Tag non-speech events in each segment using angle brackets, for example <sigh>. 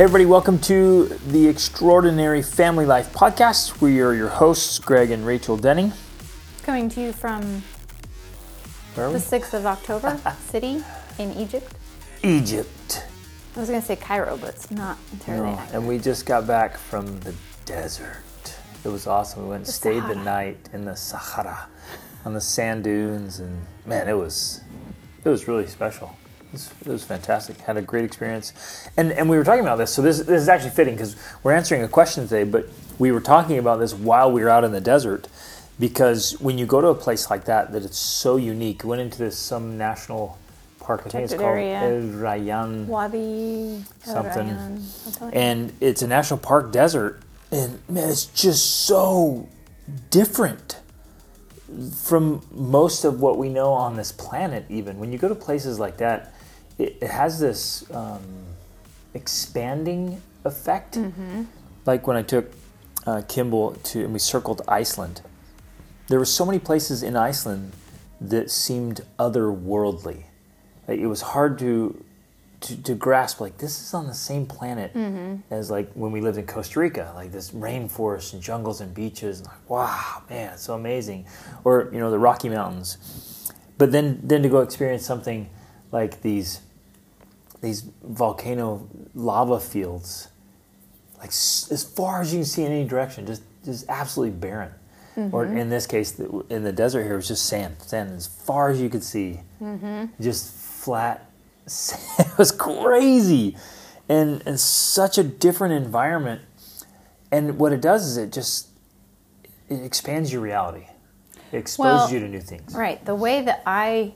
Hey, everybody, welcome to the Extraordinary Family Life Podcast. We are your hosts, Greg and Rachel Denning. Coming to you from the 6th of October, <laughs> city in Egypt. Egypt. I was going to say Cairo, but it's not entirely No, accurate. and we just got back from the desert. It was awesome. We went and The stayed the night in the Sahara on the sand dunes, and man, it was it was really special. It was, fantastic. Had a great experience, and and we were talking about this. So this this is actually fitting because we're answering a question today, but we were talking about this while we were out in the desert. Because when you go to a place like that, that it's so unique. We went into this some national park. I think it's called area. El Rayan Wadi Something. And it's a national park desert and man it's just so different from most of what we know on this planet even when you go to places like that it, it has this um, expanding effect like when i took uh, kimball to and we circled iceland there were so many places in iceland that seemed otherworldly like, it was hard to to, to grasp like this is on the same planet as like when we lived in Costa Rica, like this rainforest and jungles and beaches. And like, wow, man, it's so amazing. Or you know the Rocky Mountains. But then then to go experience something like these these volcano lava fields, like as far as you can see in any direction, just just absolutely barren. Or mm-hmm. in this case, in the desert here, it was just sand, sand as far as you could see, mm-hmm. just flat. <laughs> sand. it was crazy, and and such a different environment. And what it does is it just it expands your reality, it exposes Well, you to new things. Right. The way that I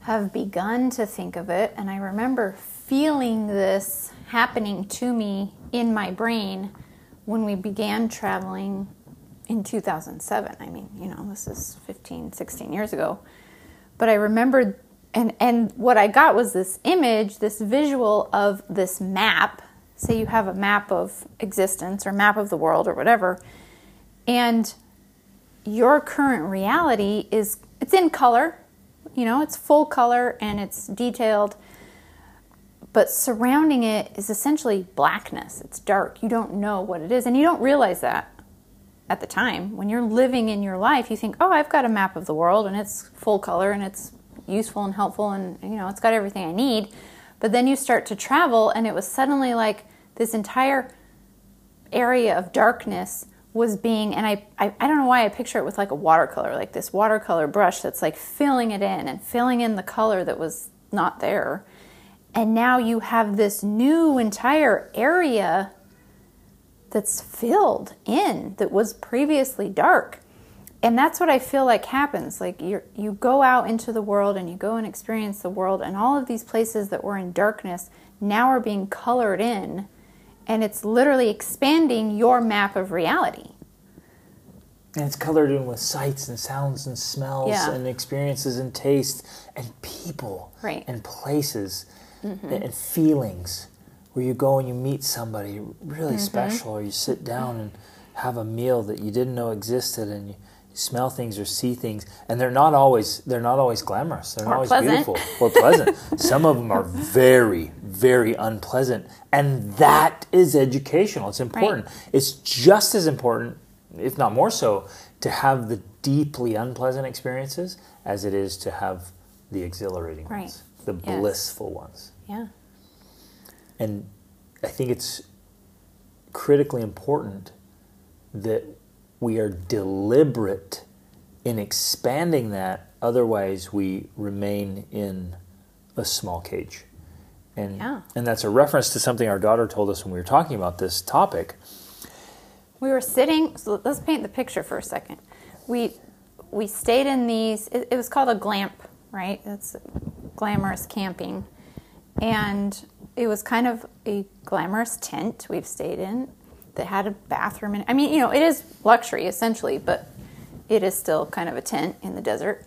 have begun to think of it, and I remember feeling this happening to me in my brain when we began traveling in 2007. I mean, you know, this is 15, 16 years ago. But I remembered, and, and what I got was this image, this visual of this map. Say you have a map of existence or map of the world or whatever, and your current reality is it's in color you know it's full color and it's detailed but surrounding it is essentially blackness. It's dark. You don't know what it is. And you don't realize that at the time. When you're living in your life you think oh i've got a map of the world and it's full color and it's useful and helpful and you know it's got everything i need. But then you start to travel and it was suddenly like this entire area of darkness was being and I, I i don't know why i picture it with like a watercolor like this watercolor brush that's like filling it in and filling in the color that was not there and now you have this new entire area that's filled in that was previously dark and that's what i feel like happens like you you go out into the world and you go and experience the world and all of these places that were in darkness now are being colored in and it's literally expanding your map of reality And it's colored in with sights and sounds and smells Yeah. and experiences and taste and people Right. and places Mm-hmm. and, and feelings where you go and you meet somebody really mm-hmm. special or you sit down and have a meal that you didn't know existed and you, you smell things or see things and they're not always they're not always glamorous. They're not Or always pleasant. beautiful or pleasant. <laughs> Some of them are very very unpleasant and that is educational. It's important. It's just as important if not more so to have the deeply unpleasant experiences as it is to have the exhilarating Right. ones the Yes. blissful ones yeah and I think it's critically important that we are deliberate in expanding that. Otherwise, we remain in a small cage. And, Yeah. and that's a reference to something our daughter told us when we were talking about this topic. we were sitting so let's paint the picture for a second we we stayed in these it, it was called a glamp right that's glamorous camping and it was kind of a glamorous tent we've stayed in that had a bathroom in it. i mean you know it is luxury essentially but it is still kind of a tent in the desert.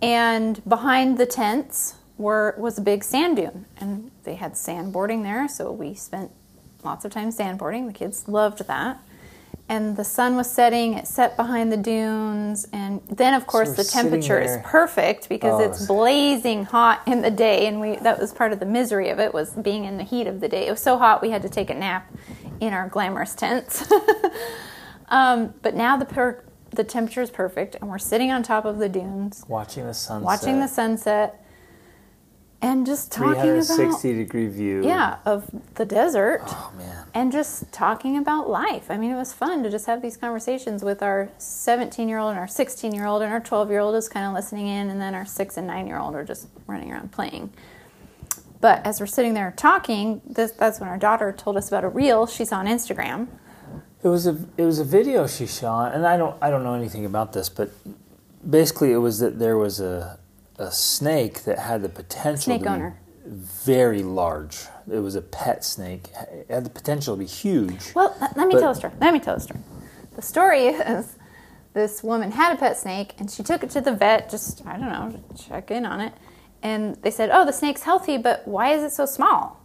And behind the tents were was a big sand dune and they had sandboarding there so we spent lots of time sandboarding. The kids loved that and the sun was setting. It set behind the dunes, and then of course we're the temperature is perfect because Oh, it's it's- blazing hot in the day, and we that was part of the misery of it was being in the heat of the day. It was so hot we had to take a nap in our glamorous tents. <laughs> um, but now the per- the temperature is perfect, and we're sitting on top of the dunes, Watching the sunset. watching the sunset, and just talking about 360 degree view. yeah of the desert Oh man. and just talking about life. I mean, it was fun to just have these conversations with our 17 year old and our 16 year old, and our 12 year old is kind of listening in, and then our 6 and 9 year old are just running around playing. But as we're sitting there talking, this, that's when our daughter told us about a reel she saw on Instagram. It was a it was a video she shot, and I don't I don't know anything about this, but basically it was that there was a a snake that had the potential Snake to owner. be very large. It was a pet snake. It had the potential to be huge. Well, let let me But- tell a story. Let me tell a story. The story <laughs> is this woman had a pet snake and she took it to the vet, just, I don't know, to check in on it. And they said, Oh, the snake's healthy, but why is it so small?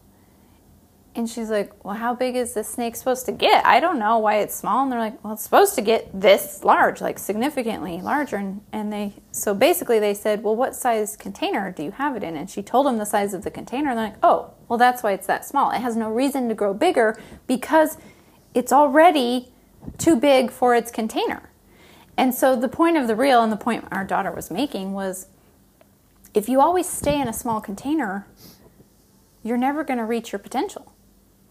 And she's like, Well, how big is this snake supposed to get? I don't know why it's small. And they're like, Well, it's supposed to get this large, like significantly larger. And, and they, so basically they said, Well, what size container do you have it in? And she told them the size of the container. And they're like, Oh, well, that's why it's that small. It has no reason to grow bigger because it's already too big for its container. And so the point of the reel and the point our daughter was making was if you always stay in a small container, you're never going to reach your potential.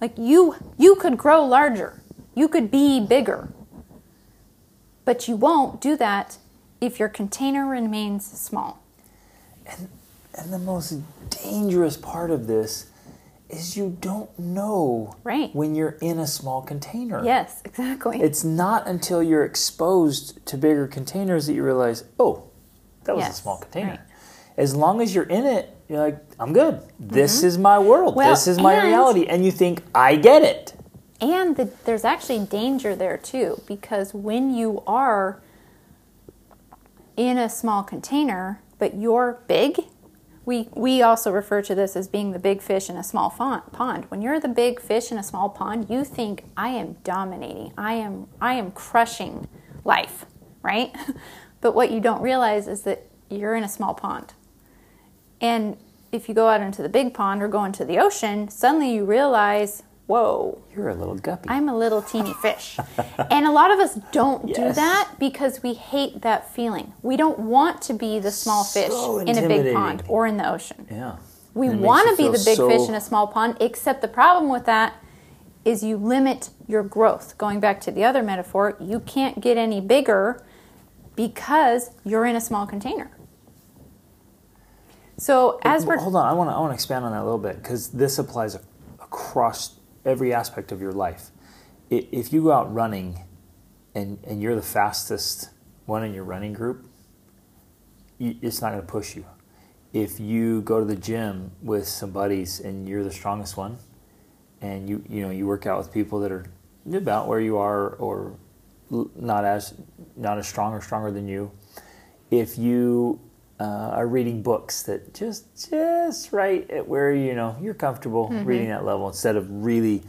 Like you you could grow larger. You could be bigger. But you won't do that if your container remains small. And and the most dangerous part of this is you don't know Right. when you're in a small container. Yes, exactly. It's not until you're exposed to bigger containers that you realize, oh, that was Yes, a small container. right. As long as you're in it, you're like, I'm good. This is my world. Mm-hmm. Well, this is my and- reality. And you think, I get it. And the, there's actually danger there too, because when you are in a small container, but you're big, we, we also refer to this as being the big fish in a small pond. When you're the big fish in a small pond, you think, I am dominating, I am, I am crushing life, right? <laughs> but what you don't realize is that you're in a small pond. And if you go out into the big pond or go into the ocean, suddenly you realize, whoa, You're a little guppy. I'm a little teeny fish. <laughs> and a lot of us don't do that because we hate that feeling. We don't want to be the small fish So in a big pond or in the ocean. yeah. We And it makes want to be the big so- fish in a small pond, except the problem with that is you limit your growth. Going back to the other metaphor, you can't get any bigger because you're in a small container. So as we're hold on, I want to I want to expand on that a little bit because this applies ac- across every aspect of your life. If you go out running, and and you're the fastest one in your running group, you, it's not going to push you. If you go to the gym with some buddies and you're the strongest one, and you you know you work out with people that are about where you are or not as not as strong or stronger than you, if you uh, are reading books that just just right at where you know you're comfortable reading that level instead of really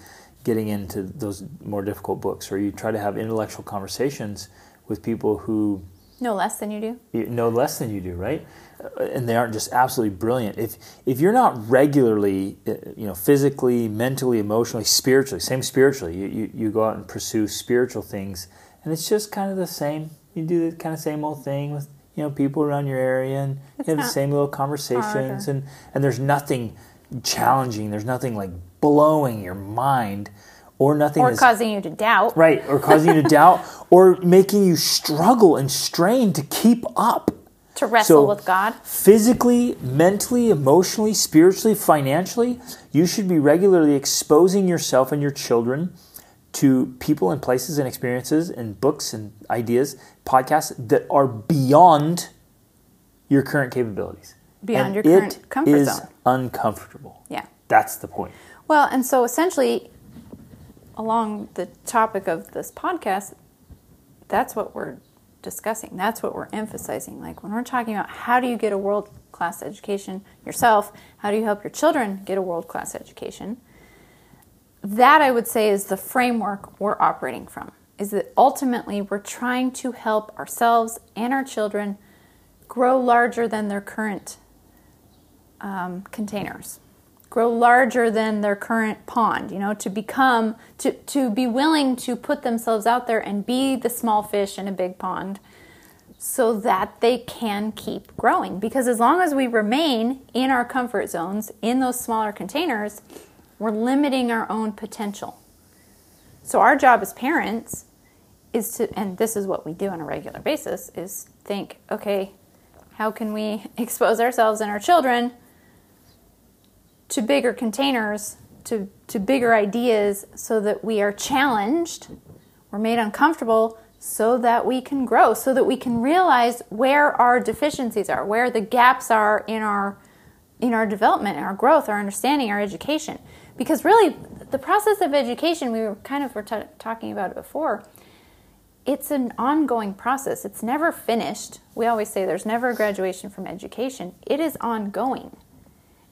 getting into those more difficult books or you try to have intellectual conversations with people who know less than you do. you know less than you do, right? Uh, And they aren't just absolutely brilliant. If if you're not regularly, uh, you know, physically, mentally, emotionally, spiritually, same spiritually, you, you, you go out and pursue spiritual things, and it's just kind of the same. You do the kind of same old thing with you know people around your area, and It's you have the same little conversations, harder. and and there's nothing challenging. There's nothing like blowing your mind, or nothing Or causing you to doubt. right or causing you to <laughs> doubt or making you struggle and strain to keep up To wrestle So- with God. physically mentally emotionally spiritually financially you should be regularly exposing yourself and your children to people and places and experiences and books and ideas podcasts that are beyond your current capabilities Beyond And your current comfort is zone. uncomfortable Yeah. that's the point Well, and so essentially, along the topic of this podcast, that's what we're discussing. That's what we're emphasizing. Like when we're talking about how do you get a world class education yourself, how do you help your children get a world class education, that I would say is the framework we're operating from. is that ultimately we're trying to help ourselves and our children grow larger than their current um, containers grow larger than their current pond you know to become to, to be willing to put themselves out there and be the small fish in a big pond so that they can keep growing because as long as we remain in our comfort zones in those smaller containers we're limiting our own potential so our job as parents is to and this is what we do on a regular basis is think okay how can we <laughs> expose ourselves and our children to bigger containers, to, to bigger ideas, so that we are challenged, we're made uncomfortable, so that we can grow, so that we can realize where our deficiencies are, where the gaps are in our in our development, our growth, our understanding, our education. Because really, the process of education, we were kind of were t- talking about it before. It's an ongoing process. It's never finished. We always say there's never a graduation from education. It is ongoing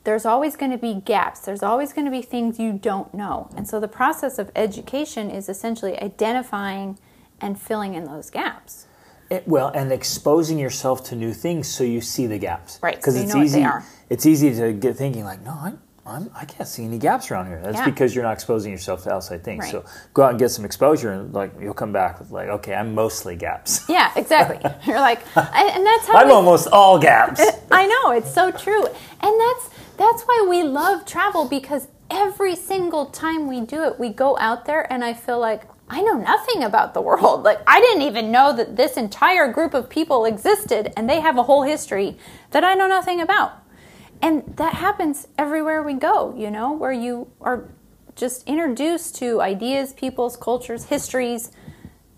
there's always going to be gaps. There's always going to be things you don't know. And so the process of education is essentially identifying and filling in those gaps. It, well, and exposing yourself to new things so you see the gaps. Right. Because so it's easy. It's easy to get thinking like, no, I, I'm, I can't see any gaps around here. That's yeah. because you're not exposing yourself to outside things. Right. So go out and get some exposure, and like you'll come back with like, okay, I'm mostly gaps. <laughs> Yeah, exactly. <laughs> you're like, and that's how I'm we, almost all gaps. <laughs> I know it's so true, and that's that's why we love travel because every single time we do it, we go out there and I feel like I know nothing about the world. Like, I didn't even know that this entire group of people existed and they have a whole history that I know nothing about. And that happens everywhere we go, you know, where you are just introduced to ideas, peoples, cultures, histories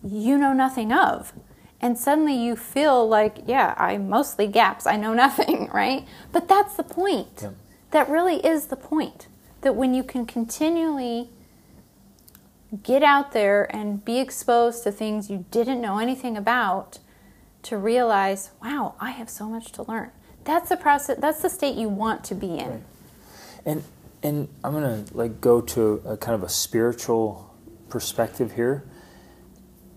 you know nothing of. And suddenly you feel like, yeah, I mostly gaps, I know <laughs> nothing, right? But that's the point. Yeah. That really is the point. That when you can continually get out there and be exposed to things you didn't know anything about, to realize, wow, I have so much to learn. That's the process. That's the state you want to be in. Right. And and I'm gonna like go to a kind of a spiritual perspective here.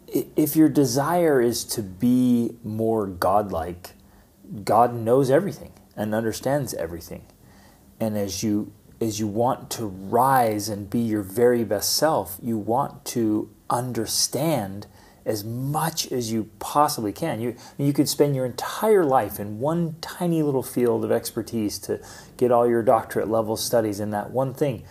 If your desire is to be more godlike, God knows everything and understands everything and as you as you want to rise and be your very best self, you want to understand as much as you possibly can. You you could spend your entire life in one tiny little field of expertise to get all your doctorate level studies in that one thing.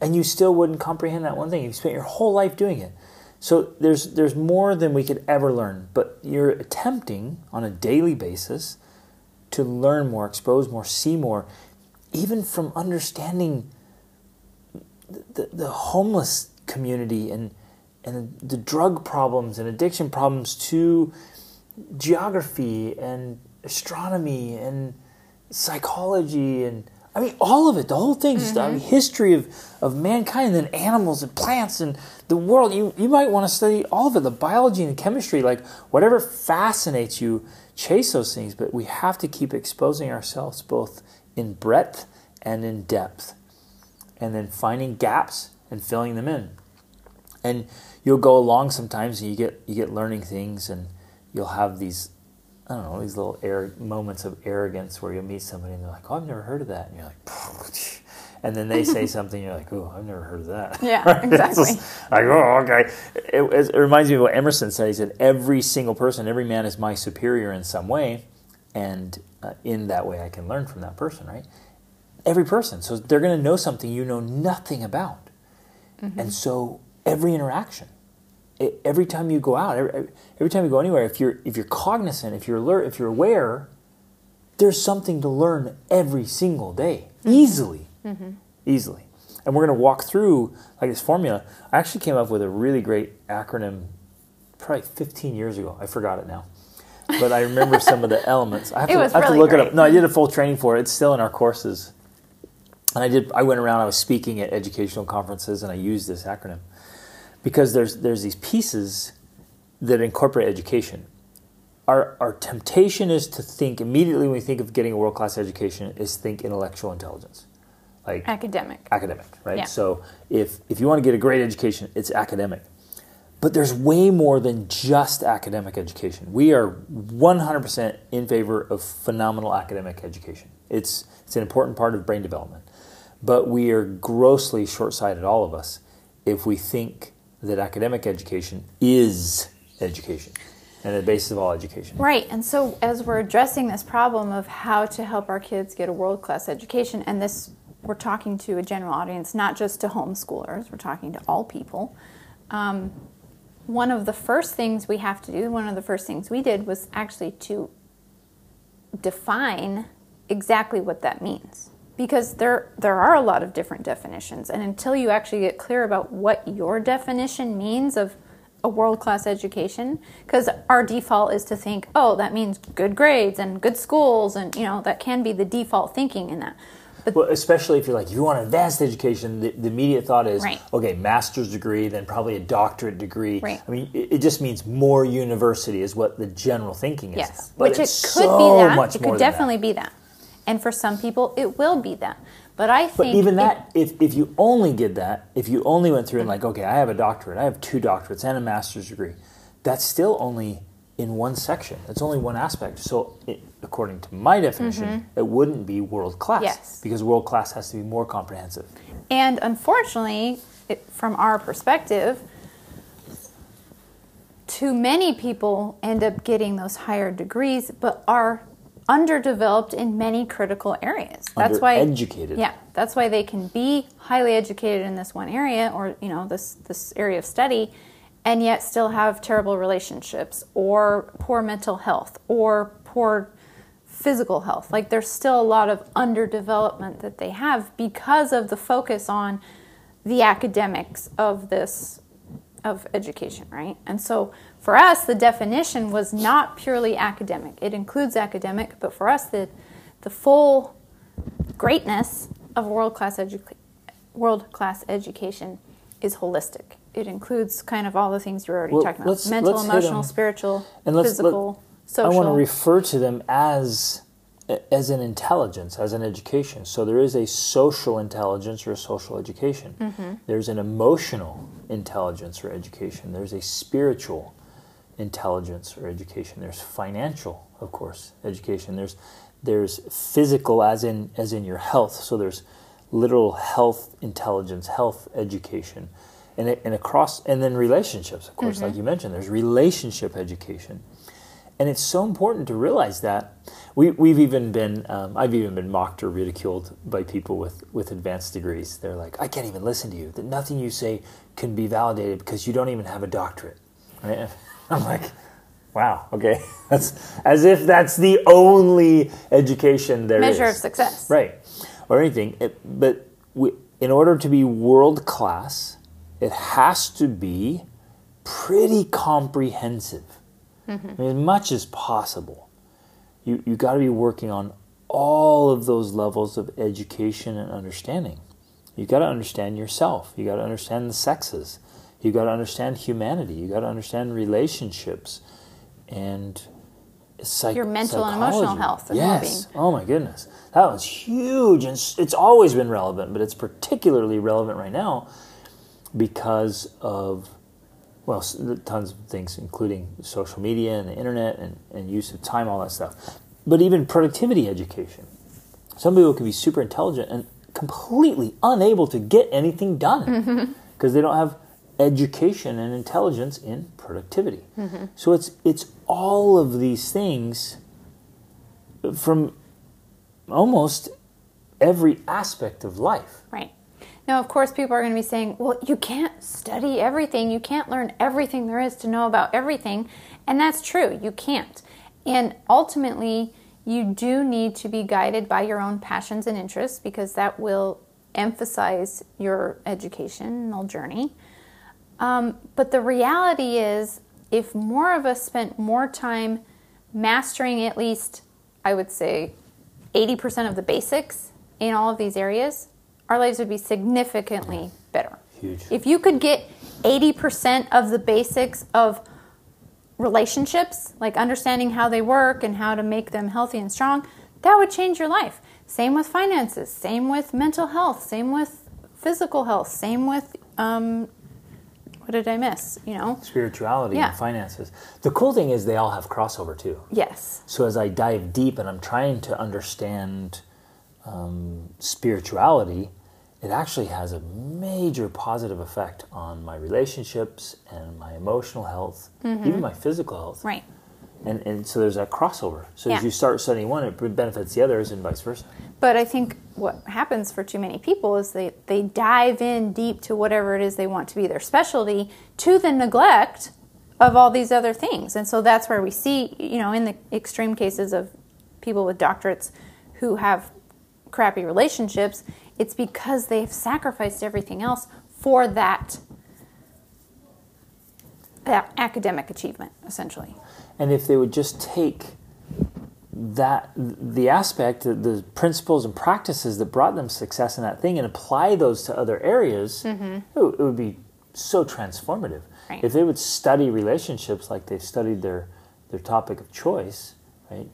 And you still wouldn't comprehend that one thing. You spent your whole life doing it. So there's there's more than we could ever learn, but you're attempting on a daily basis to learn more, expose more, see more, even from understanding the, the homeless community and and the drug problems and addiction problems to geography and astronomy and psychology and I mean all of it, the whole thing, mm-hmm. I mean, history of, of mankind and then animals and plants and the world. You you might want to study all of it, the biology and chemistry, like whatever fascinates you, chase those things, but we have to keep exposing ourselves both in breadth and in depth. And then finding gaps and filling them in. And you'll go along sometimes and you get you get learning things and you'll have these I don't know, these little air, moments of arrogance where you'll meet somebody and they're like, Oh, I've never heard of that and you're like <laughs> and then they say <laughs> something you're like, Oh, I've never heard of that. Yeah, <laughs> exactly. like, oh, okay. It, it, reminds me of what Emerson said. He said, Every single person, every man is my superior in some way, and uh, in that way I can learn from that person, right? every person. So they're going to know something you know nothing about. Mm-hmm. And so every interaction, every time you go out, every, every time you go anywhere, if you're if you're cognizant, if you're alert, if you're aware, there's something to learn every single day, mm-hmm. easily, mm-hmm. easily. And we're going to walk through like this formula. I actually came up with a really great acronym, probably 15 years ago. I forgot it now but I remember <laughs> some of the elements. I have, to, I have really to, look great. it up. No, I did a full training for it. It's still in our courses and I did. I went around. I was speaking at educational conferences, and I used this acronym because there's there's these pieces that incorporate education. Our our temptation is to think immediately when we think of getting a world class education is think intellectual intelligence, like academic. Academic, right? Yeah. So if if you want to get a great education, it's academic. But there's way more than just academic education. We are 100% in favor of phenomenal academic education. It's, it's an important part of brain development. But we are grossly short sighted, all of us, if we think that academic education is education and the basis of all education. Right. And so, as we're addressing this problem of how to help our kids get a world class education, and this we're talking to a general audience, not just to homeschoolers, we're talking to all people. Um, one of the first things we have to do, one of the first things we did was actually to define exactly what that means. Because there, there are a lot of different definitions, and until you actually get clear about what your definition means of a world class education, because our default is to think, oh, that means good grades and good schools, and you know, that can be the default thinking in that. But well, especially if you're like, if you want advanced education, the, the immediate thought is, right. okay, master's degree, then probably a doctorate degree. Right. I mean, it, it, just means more university is what the general thinking is. Yes, but which it could so be that. Much it could definitely that. be that. And for some people, it will be that. But I think. But even that, if, if you only did that, if you only went through and like, okay, I have a doctorate, I have two doctorates and a master's degree, that's still only in one section. It's only one aspect. So, it, according to my definition, mm-hmm. it wouldn't be world class. Yes. Because world class has to be more comprehensive. And unfortunately, it, from our perspective, too many people end up getting those higher degrees, but are underdeveloped in many critical areas. That's why educated. Yeah, that's why they can be highly educated in this one area or you know this this area of study and yet still have terrible relationships or poor mental health or poor physical health. Like there's still a lot of underdevelopment that they have because of the focus on the academics of this of education, right? And so for us the definition was not purely academic. It includes academic, but for us the the full greatness of world-class edu- world-class education is holistic it includes kind of all the things you're already well, talking about mental, emotional, spiritual, and physical, let, social. I want to refer to them as as an intelligence, as an education. So there is a social intelligence or a social education. Mm-hmm. There's an emotional intelligence or education. There's a spiritual intelligence or education. There's financial, of course, education. There's there's physical as in as in your health. So there's literal health intelligence, health education and, it, and across and then relationships of course mm-hmm. like you mentioned there's relationship education and it's so important to realize that we, we've even been um, i've even been mocked or ridiculed by people with, with advanced degrees they're like i can't even listen to you that nothing you say can be validated because you don't even have a doctorate right i'm like wow okay <laughs> that's as if that's the only education there measure is. of success right or anything it, but we, in order to be world class it has to be pretty comprehensive, mm-hmm. I mean, as much as possible. You you got to be working on all of those levels of education and understanding. You got to understand yourself. You got to understand the sexes. You got to understand humanity. You got to understand relationships, and psych- your mental psychology. and emotional health and yes. well-being. Oh my goodness, that was huge, and it's always been relevant, but it's particularly relevant right now because of well, tons of things, including social media and the internet and, and use of time, all that stuff. But even productivity education. Some people can be super intelligent and completely unable to get anything done <laughs> because mm-hmm. they don't have education and intelligence in productivity. Mm-hmm. So it's it's all of these things from almost every aspect of life. Right. Now, of course, people are going to be saying, well, you can't study everything. You can't learn everything there is to know about everything. And that's true, you can't. And ultimately, you do need to be guided by your own passions and interests because that will emphasize your educational journey. Um, but the reality is, if more of us spent more time mastering at least, I would say, 80% of the basics in all of these areas, our lives would be significantly better. Huge. If you could get 80% of the basics of relationships, like understanding how they work and how to make them healthy and strong, that would change your life. Same with finances, same with mental health, same with physical health, same with um, what did I miss? You know? spirituality Yeah. and finances. The cool thing is they all have crossover too. Yes. So as I dive deep and I'm trying to understand um, spirituality, it actually has a major positive effect on my relationships and my emotional health, even my physical health. Mm-hmm. Right. And, and so there's that crossover. So as you start studying one, it benefits the others and vice versa. But I think what happens for too many people is they, they dive in deep to whatever it is they want to be their specialty to the neglect of all these other things. And so that's where we see, you know, in the extreme cases of people with doctorates who have crappy relationships, it's because they've sacrificed everything else for that that academic achievement, essentially. And if they would just take that the aspect, the, principles and practices that brought them success in that thing, and apply those to other areas, mm-hmm. it, would- it would be so transformative. Right. If they would study relationships like they've studied their their topic of choice, right,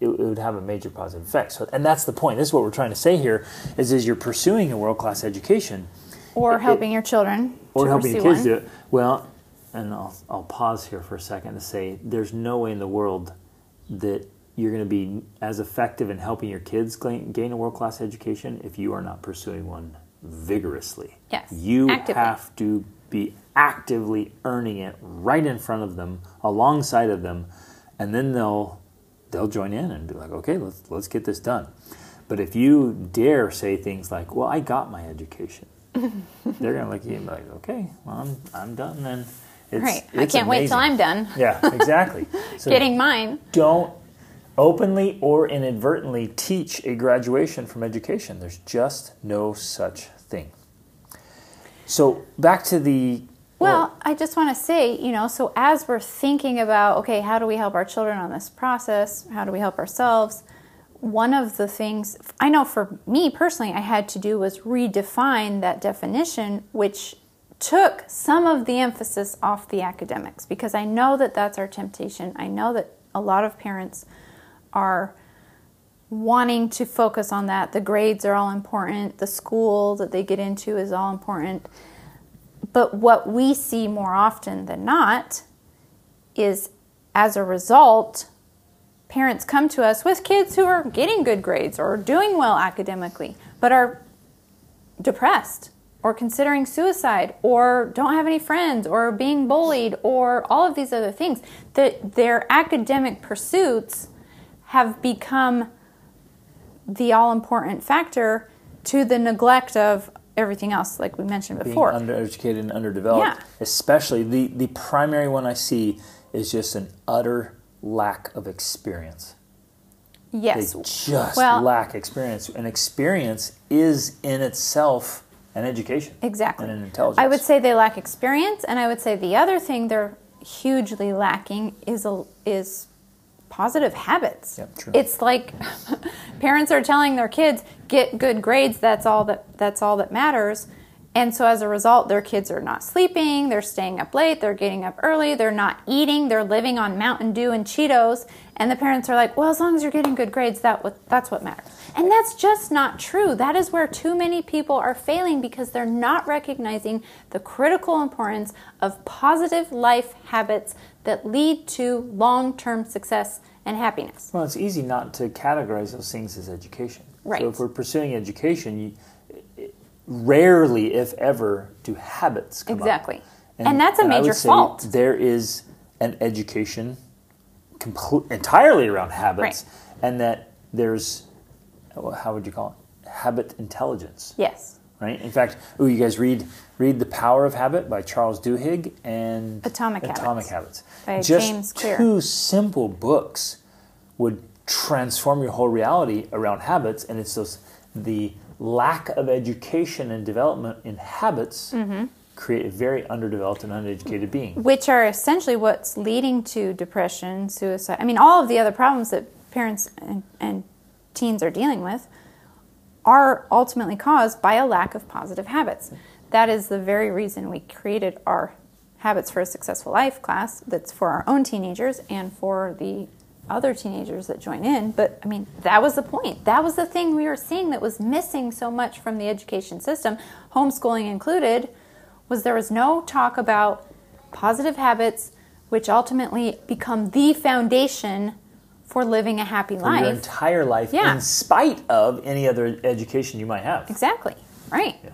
it, it would have a major positive effect. So, and that's the point. This is what we're trying to say here: is as you're pursuing a world class education, Or It- helping your children. or helping your kids one. do it. Well, and I'll, I'll pause here for a second to say there's no way in the world that you're going to be as effective in helping your kids gain, a world class education if you are not pursuing one vigorously. Yes, You actively. have to be actively earning it right in front of them, alongside of them, and then they'll they'll join in and be like, okay, let's let's get this done. But if you dare say things like, "Well, I got my education," <laughs> they're gonna look at you and be like, "Okay, well, I'm I'm done then." It's, Right. I can't wait till. I'm done Yeah, exactly. <laughs> So getting mine. don't openly or inadvertently teach a graduation from education. There's just no such thing. So back to the Well, I just want to say, you know, so as we're thinking about, okay, how do we help our children on this process? How do we help ourselves? One of the things I know for me personally, I had to do was redefine that definition, which took some of the emphasis off the academics because I know that that's our temptation. I know that a lot of parents are wanting to focus on that. The grades are all important, the school that they get into is all important. But what we see more often than not is as a result, parents come to us with kids who are getting good grades or doing well academically, but are depressed or considering suicide or don't have any friends or being bullied or all of these other things. That their academic pursuits have become the all important factor to the neglect of everything else, like we mentioned before being undereducated and underdeveloped, Yeah. especially the, the primary one I see is just an utter lack of experience. yes. They just Well- lack experience. And experience is in itself an education. Exactly. And an intelligence. I would say they lack experience, and I would say the other thing they're hugely lacking is a, is positive habits. Yep, true. It's like <laughs> parents are telling their kids get good grades. That's all that that's all that matters. And so as a result, their kids are not sleeping, they're staying up late, they're getting up early, they're not eating, they're living on Mountain Dew and Cheetos, and the parents are like, "Well, as long as you're getting good grades, that what that's what matters." And that's just not true. That is where too many people are failing because they're not recognizing the critical importance of positive life habits that lead to long-term success and happiness. Well, it's easy not to categorize those things as education. Right. So if we're pursuing education, you, rarely, if ever, do habits come up. Exactly. And that's a would major fault. There is an education complete, entirely around habits, Right. and that there's how would you call it? Habit intelligence. Yes. Right. In fact, ooh, you guys read read The Power of Habit by Charles Duhigg and Atomic Atomic Habits Habits. by Just James Clear. two simple books would transform your whole reality around habits, and it's those the lack of education and development in habits Mm-hmm. create a very underdeveloped and uneducated being. which are essentially what's leading to depression, suicide. I mean, all of the other problems that parents and, and teens are dealing with are ultimately caused by a lack of positive habits. That is the very reason we created our Habits for a Successful Life class that's for our own teenagers and for the other teenagers that join in. But I mean, that was the point. That was the thing we were seeing that was missing so much from the education system, homeschooling included, was there was no talk about positive habits, which ultimately become the foundation for living a happy For life. your entire life, Yeah. in spite of any other education you might have. Exactly. Right. Yeah.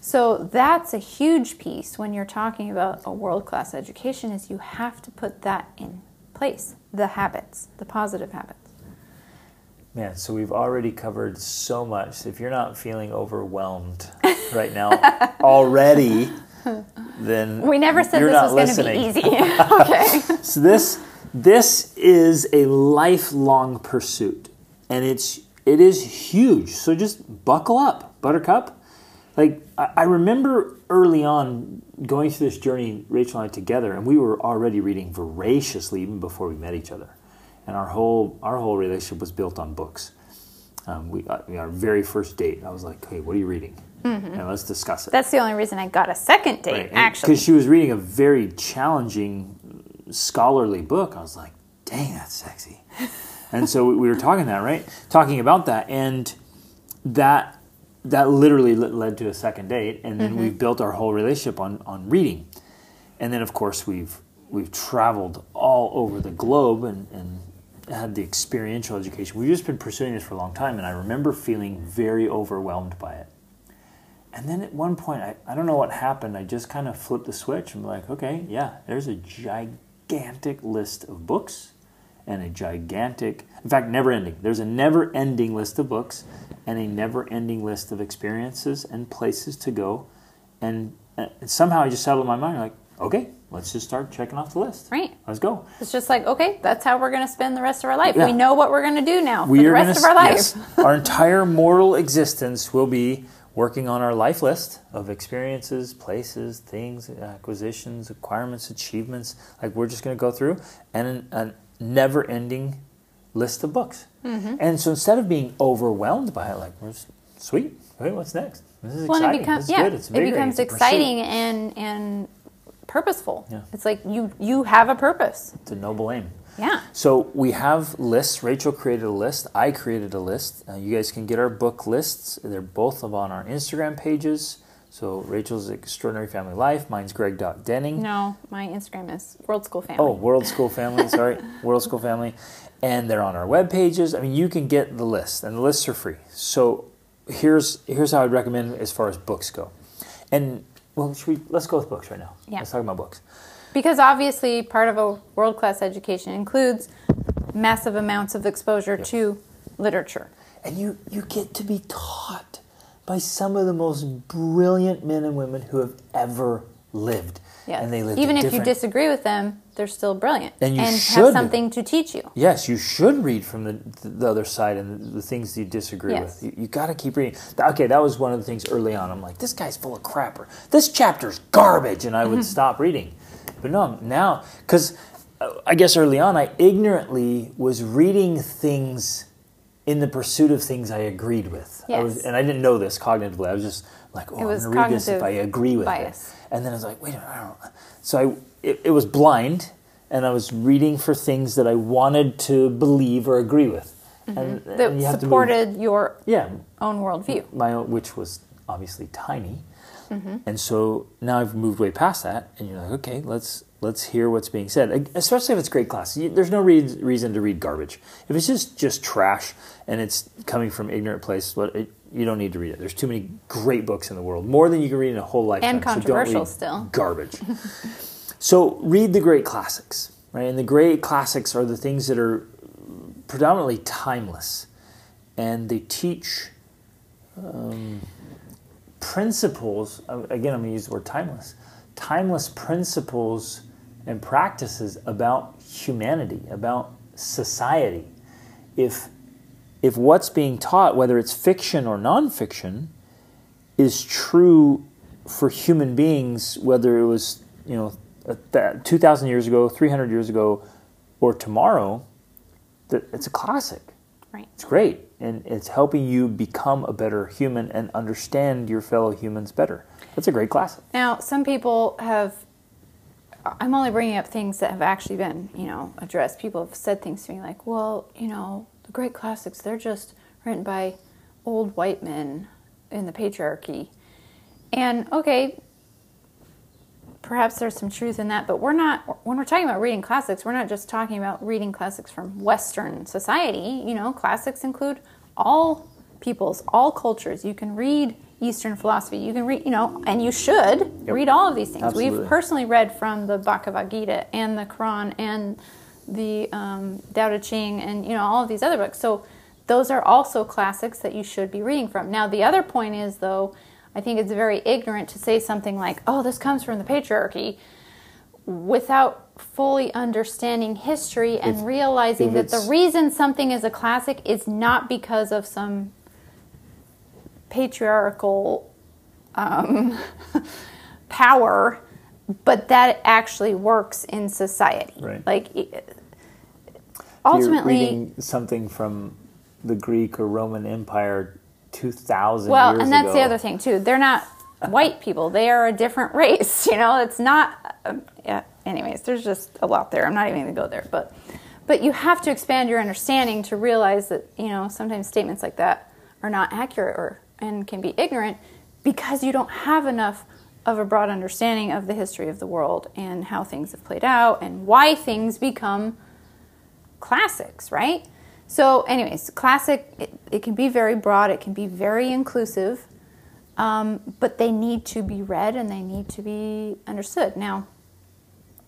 So that's a huge piece when you're talking about a world-class education is you have to put that in place. The habits, the positive habits. Man, so we've already covered so much. If you're not feeling overwhelmed <laughs> right now already, then We never said you're this was going to be easy. <laughs> okay. So this this is a lifelong pursuit, and it's it is huge. So just buckle up, Buttercup. Like I, remember early on going through this journey, Rachel and I together, and we were already reading voraciously even before we met each other, and our whole our whole relationship was built on books. Um, we uh, our very first date, I was like, "Hey, what are you reading?" And let's discuss it. That's the only reason I got a second date, actually. Because she was reading a very challenging scholarly book. I was like, dang, that's sexy. <laughs> and so we we were talking that, right? Talking about that. And that that literally led to a second date. And then mm-hmm. we've built our whole relationship on, on reading. And then, of course, we've we've traveled all over the globe and, and had the experiential education. We've just been pursuing this for a long time. And I remember feeling very overwhelmed by it. And then at one point, I, I don't know what happened. I just kind of flipped the switch and like, okay, yeah, there's a gigantic list of books and a gigantic, in fact, never ending. There's a never ending list of books and a never ending list of experiences and places to go. And, and somehow I just settled in my mind, like, okay, let's just start checking off the list. Right. Let's go. It's just like, okay, that's how we're going to spend the rest of our life. Yeah. We know what we're going to do now for we the are rest gonna, of our life. yes, our entire mortal existence will be working on our life list of experiences, places, things, acquisitions, acquirements, achievements. Like we're just going to go through and a never-ending list of books. Mm-hmm. And so instead of being overwhelmed by it, like sweet. Okay, what's next? This is Well, exciting. it becomes yeah, it becomes exciting and and purposeful. Yeah. It's like you you have a purpose. It's a noble aim. Yeah. So we have lists. Rachel created a list. I created a list. Uh, you guys can get our book lists. They're both on our Instagram pages. So Rachel's Extraordinary Family Life. Mine's Greg.Denning. No, my Instagram is World School Family. Oh, World School Family. Sorry, <laughs> World School Family. And they're on our web pages. I mean, you can get the list, and the lists are free. So here's here's how I'd recommend as far as books go. And well, should we, let's go with books right now. Yeah. Let's talk about books. Because obviously, part of a world class education includes massive amounts of exposure to literature. and you you get to be taught by some of the most brilliant men and women who have ever lived. Yes. And they lived Even if you disagree with them, they're still brilliant And you have should. something to teach you. Yes, you should read from the, the other side and the things you disagree Yes. with. You, you got to keep reading. Okay, that was one of the things early on. I'm like, this guy's full of crap, or this chapter's garbage, and I would mm-hmm. stop reading. But no, now, because uh, I guess early on, I ignorantly was reading things in the pursuit of things I agreed with. I was, and I didn't know this cognitively. I was just like, oh, I'm going to read this if I agree with bias. it. And then I was like, wait a minute, I don't. So I, it, it was blind, and I was reading for things that I wanted to believe or agree with, and, That and you have to move- supported your yeah, own worldview. my own, which was obviously tiny, Mm-hmm. and so now I've moved way past that, and you're like, okay, let's let's hear what's being said, especially if it's great class. There's no re- reason to read garbage. If it's just just trash and it's coming from ignorant place, what it, you don't need to read it. There's too many great books in the world, more than you can read in a whole lifetime. And controversial read still. Garbage. <laughs> so read the great classics, right? And the great classics are the things that are predominantly timeless, and they teach um, principles. Again, I'm going to use the word timeless. Timeless principles and practices about humanity, about society. If if what's being taught, whether it's fiction or nonfiction, is true for human beings, whether it was you know two thousand years ago, three hundred years ago, or tomorrow, it's a classic. Right. It's great, and it's helping you become a better human and understand your fellow humans better. That's a great classic. Now, some people have. I'm only bringing up things that have actually been, you know, addressed. People have said things to me like, "Well, you know, the great classics, they're just written by old white men in the patriarchy." And okay, perhaps there's some truth in that, but we're not, when we're talking about reading classics, we're not just talking about reading classics from Western society. You know, classics include all peoples, all cultures. You can read Eastern philosophy. You can read, you know, and you should Yep. read all of these things. Absolutely. We've personally read from the Bhagavad Gita and the Quran and the um, Tao Te Ching and, you know, all of these other books. So those are also classics that you should be reading from. Now, the other point is, though, I think it's very ignorant to say something like, oh, this comes from the patriarchy without fully understanding history and If- realizing if that the reason something is a classic is not because of some patriarchal um, <laughs> power, but that it actually works in society. Right. Like, ultimately, something from the Greek or Roman Empire 2,000 well, years and that's the other thing too. They're not white people; they are a different <laughs> race. You know, it's not. Um, yeah. Anyways, there's just a lot there. I'm not even going to go there, but but you have to expand your understanding to realize that you know sometimes statements like that are not accurate or and can be ignorant because you don't have enough of a broad understanding of the history of the world and how things have played out and why things become classics, right? So, anyways, classic, it, it can be very broad, it can be very inclusive, um, but they need to be read and they need to be understood. Now,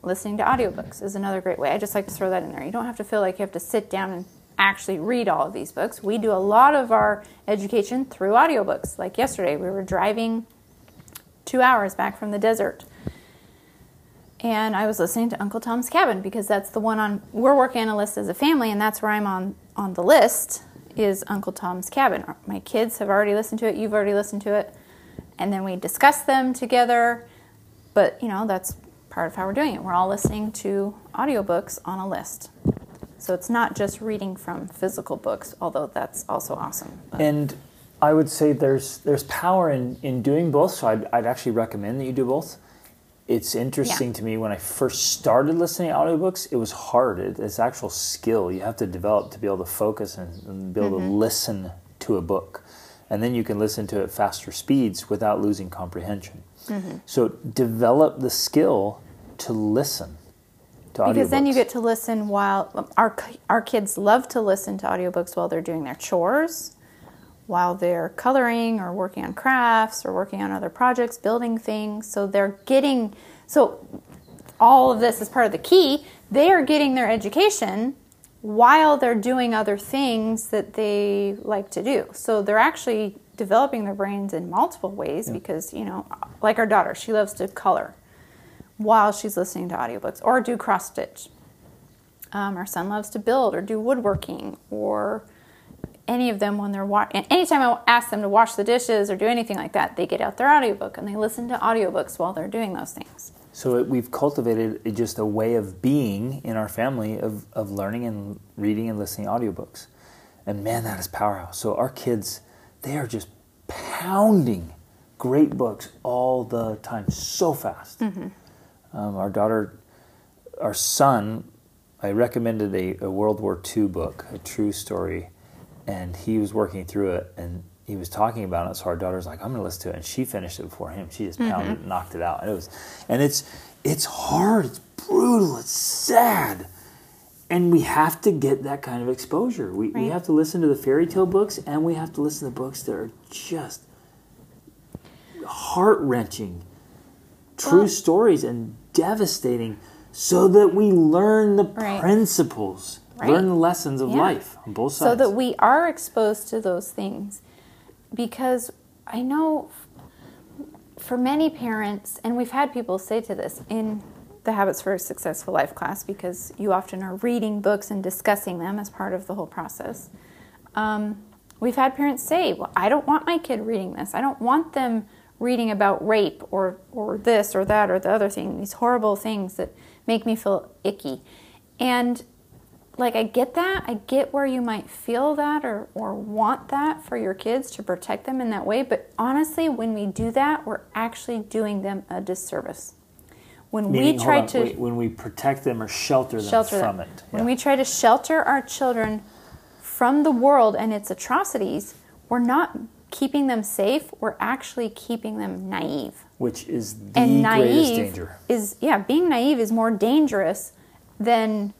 listening to audiobooks is another great way. I just like to throw that in there. You don't have to feel like you have to sit down and actually read all of these books. We do a lot of our education through audiobooks. Like yesterday, we were driving two hours back from the desert and I was listening to Uncle Tom's Cabin because that's the one on we're working on a list as a family, and that's where I'm on on the list is Uncle Tom's Cabin. My kids have already listened to it. You've already listened to it, and then we discuss them together. But you know that's part of how we're doing it. We're all listening to audiobooks on a list, so it's not just reading from physical books, although that's also awesome. But- And I would say there's there's power in, in doing both, so I'd, I'd actually recommend that you do both. It's interesting Yeah. to me when I first started listening to audiobooks, it was hard. It, it's actual skill you have to develop to be able to focus and, and be able to mm-hmm. listen to a book. And then you can listen to it faster speeds without losing comprehension. Mm-hmm. So develop the skill to listen to audiobooks. Because then you get to listen while um, our our kids love to listen to audiobooks while they're doing their chores, while they're coloring or working on crafts or working on other projects, building things. So they're getting so all of this is part of the key. They are getting their education while they're doing other things that they like to do. So they're actually developing their brains in multiple ways because, you know, like our daughter, she loves to color while she's listening to audiobooks or do cross stitch. Um, our son loves to build or do woodworking or any of them when they're wa- and anytime I ask them to wash the dishes or do anything like that, they get out their audiobook and they listen to audiobooks while they're doing those things. So it, we've cultivated just a way of being in our family of, of learning and reading and listening to audiobooks. And man, that is powerhouse. So our kids, they are just pounding great books all the time, so fast. Um, our daughter, our son, I recommended a, a World War II book, a true story, and he was working through it and he was talking about it. So our daughter's like, "I'm going to listen to it," and she finished it before him. She just mm-hmm. pounded, it, knocked it out. And it was, and it's it's hard, it's brutal, it's sad, and we have to get that kind of exposure. We we have to listen to the fairy tale books, and we have to listen to books that are just heart wrenching, true Well- stories, and devastating, so that we learn the Right. principles, Right. learn the lessons of Yeah. life on both sides. so that we are exposed to those things because i know for many parents and we've had people say to this in the habits for a successful life class because you often are reading books and discussing them as part of the whole process um, we've had parents say well i don't want my kid reading this i don't want them reading about rape or, or this or that or the other thing these horrible things that make me feel icky and like I get that. I get where you might feel that or, or want that for your kids to protect them in that way. But honestly, when we do that, we're actually doing them a disservice. When Meaning, we try on, to when we protect them or shelter them shelter from them, it. when Yeah. we try to shelter our children from the world and its atrocities, we're not keeping them safe. We're actually keeping them naive. which is the and greatest danger. is yeah being naive is more dangerous than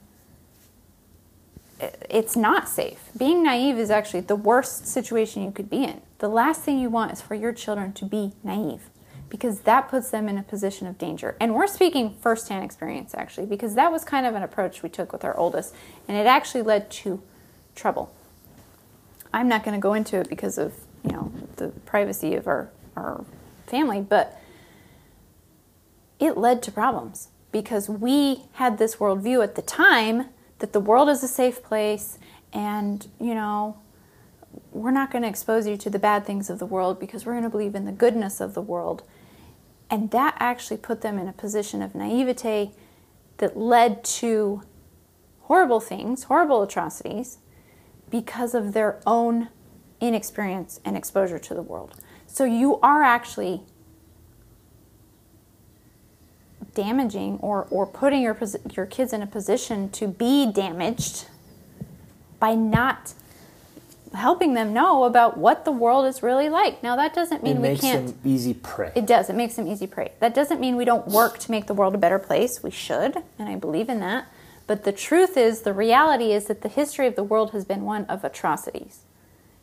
it's not safe. Being naive is actually the worst situation you could be in. The last thing you want is for your children to be naive because that puts them in a position of danger. And we're speaking firsthand experience actually because that was kind of an approach we took with our oldest and it actually led to trouble. I'm not going to go into it because of you know the privacy of our, our family but it led to problems because we had this worldview at the time that the world is a safe place and, you know, we're not going to expose you to the bad things of the world because we're going to believe in the goodness of the world. And that actually put them in a position of naivete that led to horrible things, horrible atrocities, because of their own inexperience and exposure to the world. So you are actually damaging or, or putting your, your kids in a position to be damaged by not helping them know about what the world is really like. Now that doesn't mean it we can't them easy prey. it does. It makes them easy prey. That doesn't mean we don't work to make the world a better place. We should, and I believe in that. But the truth is, the reality is that the history of the world has been one of atrocities.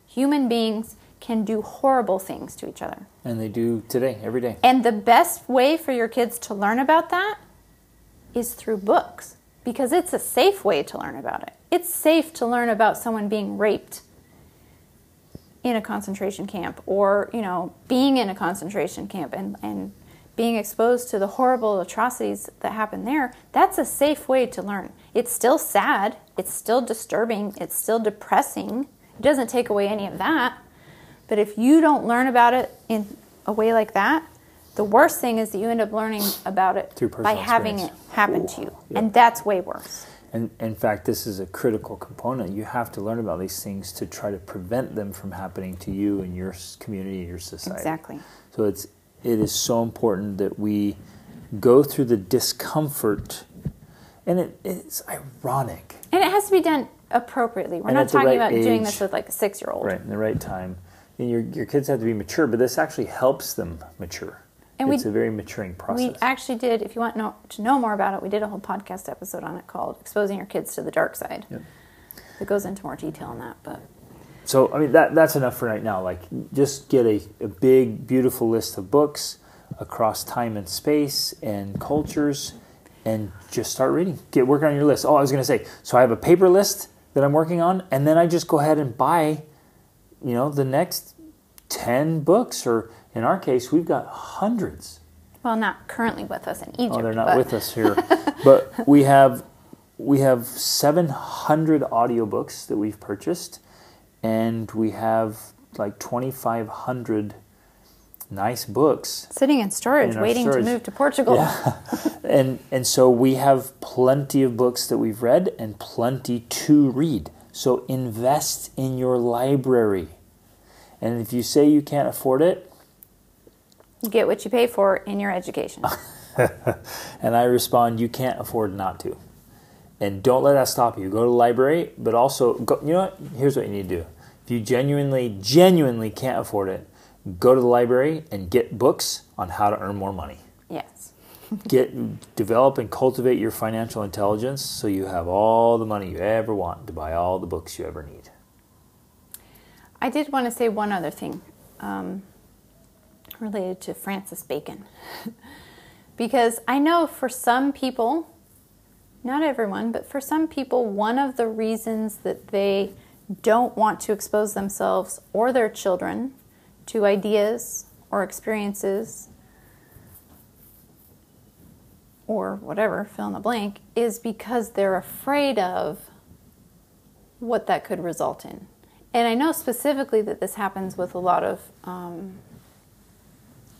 Human beings can do horrible things to each other. and they do today, every day. And the best way for your kids to learn about that is through books because it's a safe way to learn about it. It's safe to learn about someone being raped in a concentration camp or, you know, being in a concentration camp and, and being exposed to the horrible atrocities that happen there. That's a safe way to learn. It's still sad, it's still disturbing, it's still depressing. It doesn't take away any of that. But if you don't learn about it in a way like that, the worst thing is that you end up learning about it by having it experience. happen to you. Yep. And that's way worse. And in fact, this is a critical component. You have to learn about these things to try to prevent them from happening to you and your community and your society. Exactly. So it's it is so important that we go through the discomfort, and it, it's ironic, And it has to be done appropriately. We're And not talking right about doing this with like a six year old. right? In the right time, and your your kids have to be mature, but this actually helps them mature. And we- it's a very maturing process. We actually did, if you want know, to know more about it, we did a whole podcast episode on it called Exposing Your Kids to the Dark Side. Yep. It goes into more detail on that. But So I mean that that's enough for right now. Like just get a, a big beautiful list of books across time and space and cultures and just start reading. Get working on your list. Oh, I was gonna say, so I have a paper list that I'm working on, and then I just go ahead and buy, you know, the next ten books, or in our case, we've got hundreds. well, not currently with us in Egypt. Oh, they're not but with us here, <laughs> but we have we have 700 audiobooks that we've purchased, and we have like 2,500 nice books. Sitting in storage, In waiting storage. to move to Portugal. Yeah, <laughs> and and so we have plenty of books that we've read and plenty to read. So invest in your library, and if you say you can't afford it, You get what you pay for in your education. <laughs> And I respond, you can't afford not to. And don't let that stop you. Go to the library, but also, go, you know what? Here's what you need to do. If you genuinely, genuinely can't afford it, go to the library and get books on how to earn more money. Get, develop and cultivate your financial intelligence so you have all the money you ever want to buy all the books you ever need. I did want to say one other thing um, related to Francis Bacon. <laughs> because I know for some people, not everyone, but for some people, one of the reasons that they don't want to expose themselves or their children to ideas or experiences or whatever, fill in the blank, is because they're afraid of what that could result in. And I know specifically that this happens with a lot of um,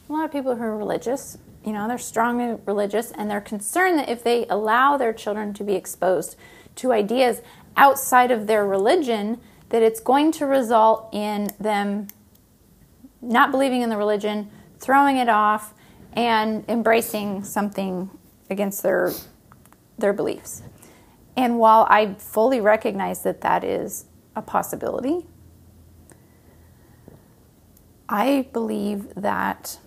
a lot of people who are religious. You know, they're strongly religious, and they're concerned that if they allow their children to be exposed to ideas outside of their religion, that it's going to result in them not believing in the religion, throwing it off, and embracing something against their their beliefs. And while I fully recognize that that is a possibility, I believe that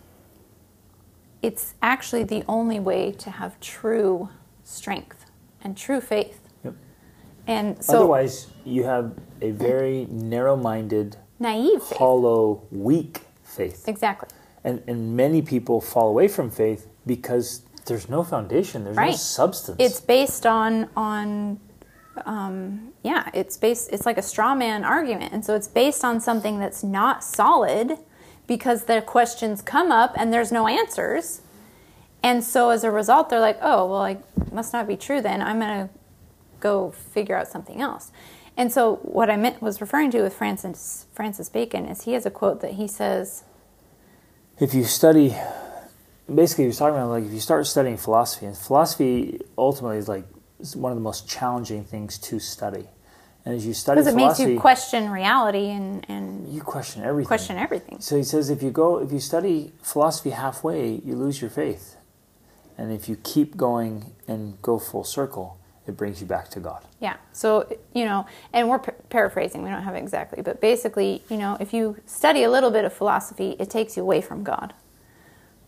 it's actually the only way to have true strength and true faith. Yep. And so Otherwise, you have a very narrow-minded, naive faith. hollow, weak faith. Exactly. And and many people fall away from faith because there's no foundation. There's no substance. It's based on on um, yeah, it's based it's like a straw man argument. And so it's based on something that's not solid because the questions come up and there's no answers. And so as a result they're like, "Oh, well, like must not be true then. I'm going to go figure out something else." And so what I meant was referring to with Francis Francis Bacon is he has a quote that he says, if you study basically he was talking about like if you start studying philosophy and philosophy ultimately is like one of the most challenging things to study and as you study because it makes you question reality and, and you question everything question everything. so he says if you go if you study philosophy halfway you lose your faith and if you keep going and go full circle it brings you back to god Yeah. So, you know, and we're pa- paraphrasing, we don't have it exactly, but basically, you know, if you study a little bit of philosophy, it takes you away from God.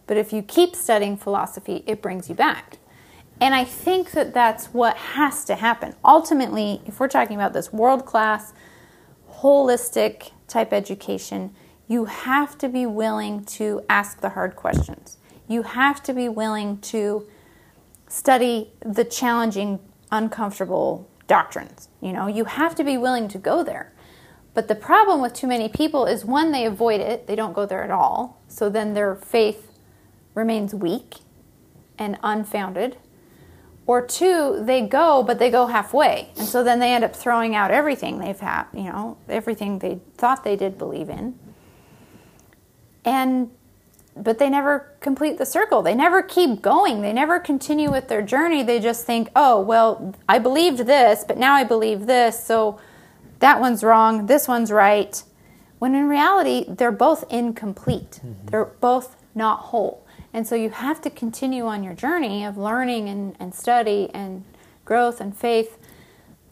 But if you keep studying philosophy, it brings you back. And I think that that's what has to happen. Ultimately, if we're talking about this world class, holistic type education, you have to be willing to ask the hard questions. You have to be willing to study the challenging, uncomfortable doctrines. You know, you have to be willing to go there. But the problem with too many people is one, they avoid it, they don't go there at all. So then their faith remains weak and unfounded. Or two, they go, but they go halfway. And so then they end up throwing out everything they've had, you know, everything they thought they did believe in. And but they never complete the circle. They never keep going. They never continue with their journey. They just think, oh, well, I believed this, but now I believe this. So that one's wrong. This one's right. When in reality, they're both incomplete. Mm-hmm. They're both not whole. And so you have to continue on your journey of learning and, and study and growth and faith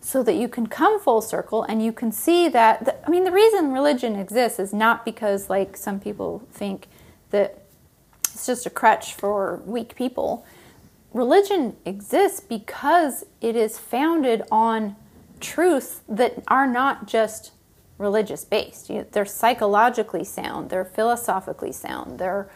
so that you can come full circle and you can see that the, i mean the reason religion exists is not because like some people think that it's just a crutch for weak people. Religion exists because it is founded on truths that are not just religious based You- they're psychologically sound. They're philosophically sound. They're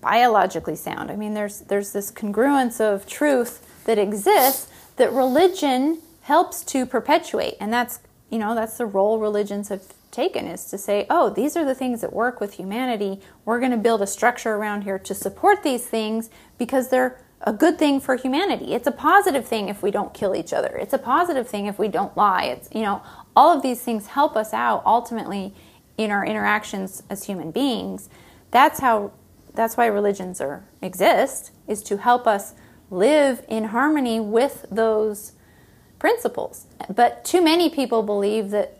biologically sound. I mean, there's there's this congruence of truth that exists that religion helps to perpetuate, and that's you know that's the role religions have taken is to say, oh, these are the things that work with humanity. We're going to build a structure around here to support these things because they're a good thing for humanity. It's a positive thing if we don't kill each other. It's a positive thing if we don't lie. It's you know all of these things help us out ultimately in our interactions as human beings. That's how that's why religions are exist is to help us live in harmony with those principles. But too many people believe that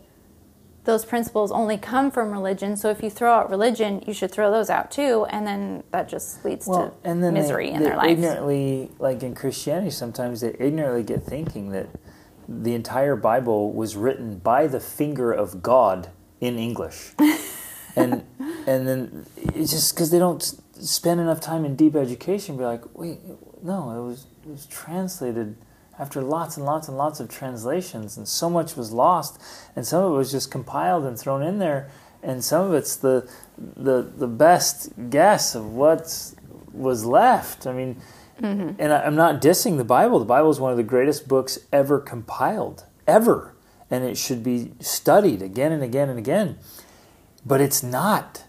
those principles only come from religion. So if you throw out religion, you should throw those out too, and then that just leads to and then misery they, in their lives. ignorantly like in christianity sometimes they ignorantly get thinking that the entire bible was written by the finger of god in english <laughs> and and then it's just because they don't spend enough time in deep education be like wait no it was it was translated after lots and lots and lots of translations and so much was lost and some of it was just compiled and thrown in there and some of it's the the the best guess of what was left. I mean mm-hmm. and I, i'm not dissing the bible. The bible is one of the greatest books ever compiled ever and it should be studied again and again and again. But it's not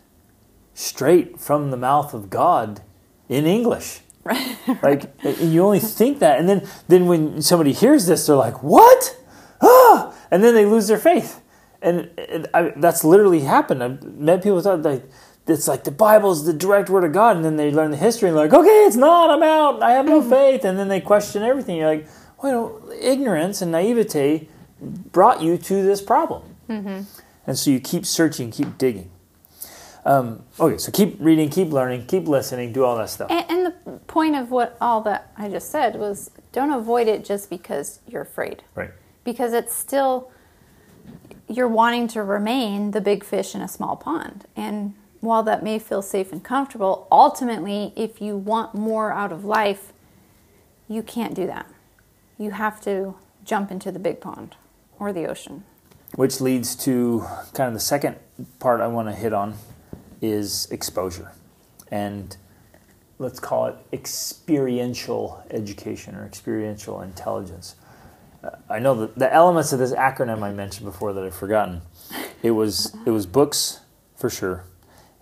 straight from the mouth of God in English. Right. like and you only think that and then then when somebody hears this they're like, "What?" Ah! And then they lose their faith. And, and I, that's literally happened. I've met people that like it's like the Bible's the direct word of God and then they learn the history and they're like, "Okay, it's not. I'm out. I have no faith." And then they question everything. You're like, "Well, ignorance and naivete brought you to this problem." And so you keep searching, keep digging. Um, okay, so keep reading, keep learning, keep listening, do all that stuff. And, and the point of what all that I just said was don't avoid it just because you're afraid. Right. Because it's still, you're wanting to remain the big fish in a small pond. And while that may feel safe and comfortable, ultimately, if you want more out of life, you can't do that. You have to jump into the big pond or the ocean. Which leads to kind of the second part I want to hit on is exposure. And let's call it experiential education or experiential intelligence. Uh, I know that the elements of this acronym I mentioned before that I've forgotten. It was it was books for sure,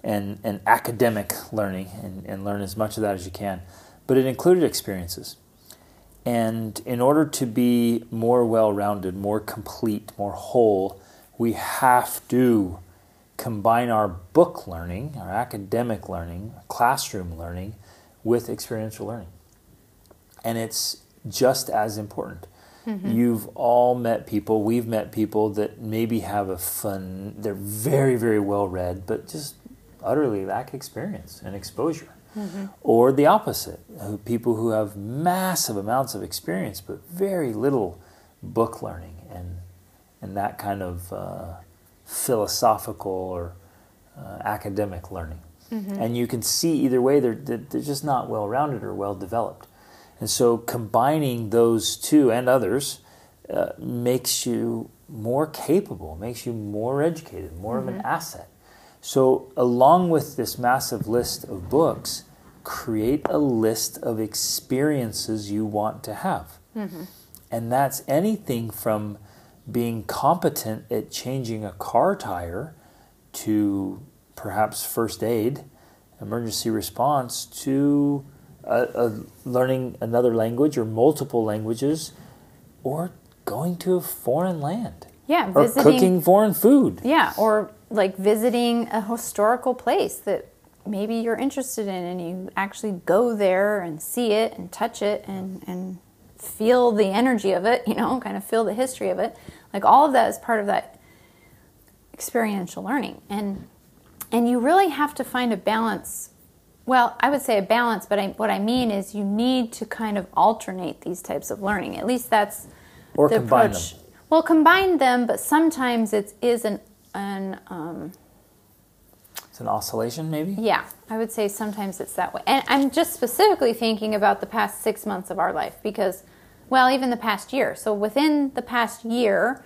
and and academic learning and, and learn as much of that as you can, but it included experiences. And in order to be more well rounded, more complete, more whole, we have to combine our book learning, our academic learning, classroom learning, with experiential learning. And it's just as important. Mm-hmm. You've all met people, we've met people that maybe have a fun, they're very, very well read, but just utterly lack experience and exposure. Mm-hmm. Or the opposite, people who have massive amounts of experience but very little book learning and, and that kind of uh, philosophical or uh, academic learning. Mm-hmm. And you can see either way, they're, they're just not well rounded or well developed. And so combining those two and others uh, makes you more capable, makes you more educated, more mm-hmm. of an mm-hmm. asset. So, along with this massive list of books, create a list of experiences you want to have. Mm-hmm. And that's anything from being competent at changing a car tire to perhaps first aid, emergency response to uh, uh, learning another language or multiple languages, or going to a foreign land. Yeah, or cooking foreign food. Yeah, or like visiting a historical place that maybe you're interested in, and you actually go there and see it and touch it and and feel the energy of it. You know, <laughs> kind of feel the history of it. Like all of that is part of that experiential learning, and and you really have to find a balance well, I would say a balance, but I, what I mean is you need to kind of alternate these types of learning. At least that's or the combine approach. them. Well, combine them, but sometimes it is an an um, it's an oscillation, maybe. Yeah, I would say sometimes it's that way. And I'm just specifically thinking about the past six months of our life because, well, even the past year. So within the past year,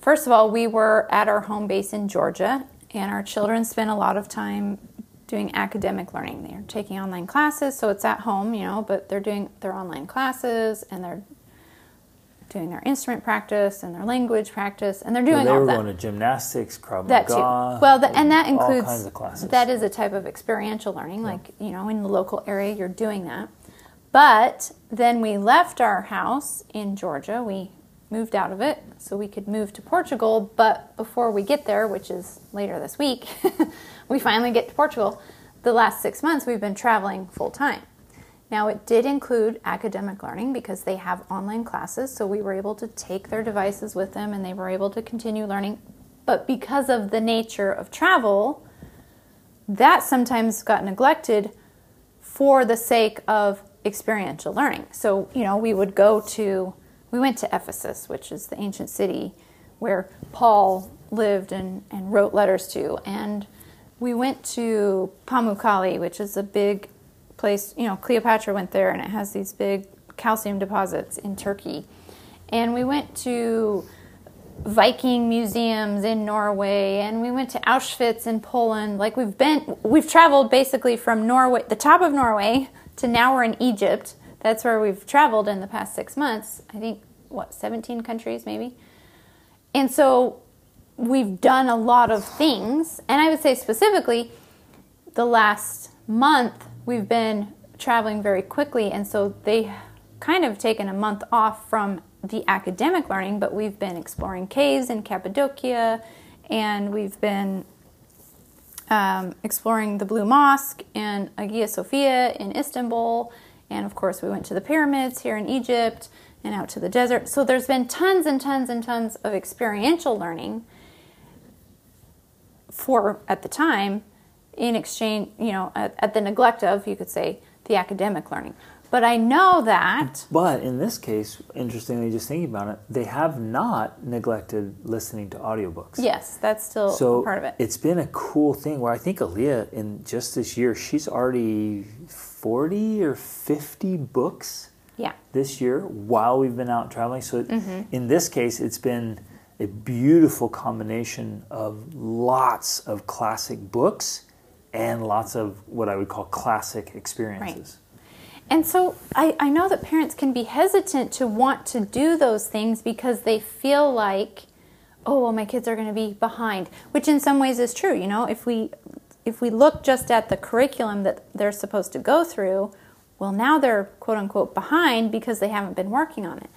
first of all, we were at our home base in Georgia, and our children spent a lot of time doing academic learning. They're taking online classes, so it's at home, you know, but they're doing their online classes and they're doing their instrument practice and their language practice, and they're doing they all that. They were going to gymnastics, Krav Maga. That too. Well, the, and that includes all kinds of classes. That is a type of experiential learning, yeah. like you know, in the local area, you're doing that. But then we left our house in Georgia. We moved out of it so we could move to Portugal. But before we get there, which is later this week, <laughs> we finally get to Portugal. The last six months, we've been traveling full time. Now, it did include academic learning because they have online classes, so we were able to take their devices with them and they were able to continue learning. But because of the nature of travel, that sometimes got neglected for the sake of experiential learning. So, you know, we would go to we went to Ephesus, which is the ancient city where Paul lived and, and wrote letters to. And we went to Pamukkale, which is a big place. You know, Cleopatra went there, and it has these big calcium deposits in Turkey. And we went to Viking museums in Norway, and we went to Auschwitz in Poland. Like we've been, we've traveled basically from Norway, the top of Norway, to now we're in Egypt that's where we've traveled in the past six months. I think, what, 17 countries maybe? And so we've done a lot of things. And I would say specifically, the last month we've been traveling very quickly. And so they kind of taken a month off from the academic learning, but we've been exploring caves in Cappadocia and we've been um, exploring the Blue Mosque and Hagia Sophia in Istanbul and of course, we went to the pyramids here in Egypt and out to the desert. So there's been tons and tons and tons of experiential learning for, at the time, in exchange, you know, at, at the neglect of, you could say, the academic learning. But I know that. But in this case, interestingly, just thinking about it, they have not neglected listening to audiobooks. Yes, that's still So part of it. It's been a cool thing where I think Aaliyah, in just this year, she's already 40 or 50 books Yeah. this year while we've been out traveling. So Mm-hmm. in this case, it's been a beautiful combination of lots of classic books and lots of what I would call classic experiences. And so I, I know that parents can be hesitant to want to do those things because they feel like, oh well my kids are going to be behind, which in some ways is true. You know, if we if we look just at the curriculum that they're supposed to go through, well now they're quote unquote behind because they haven't been working on it.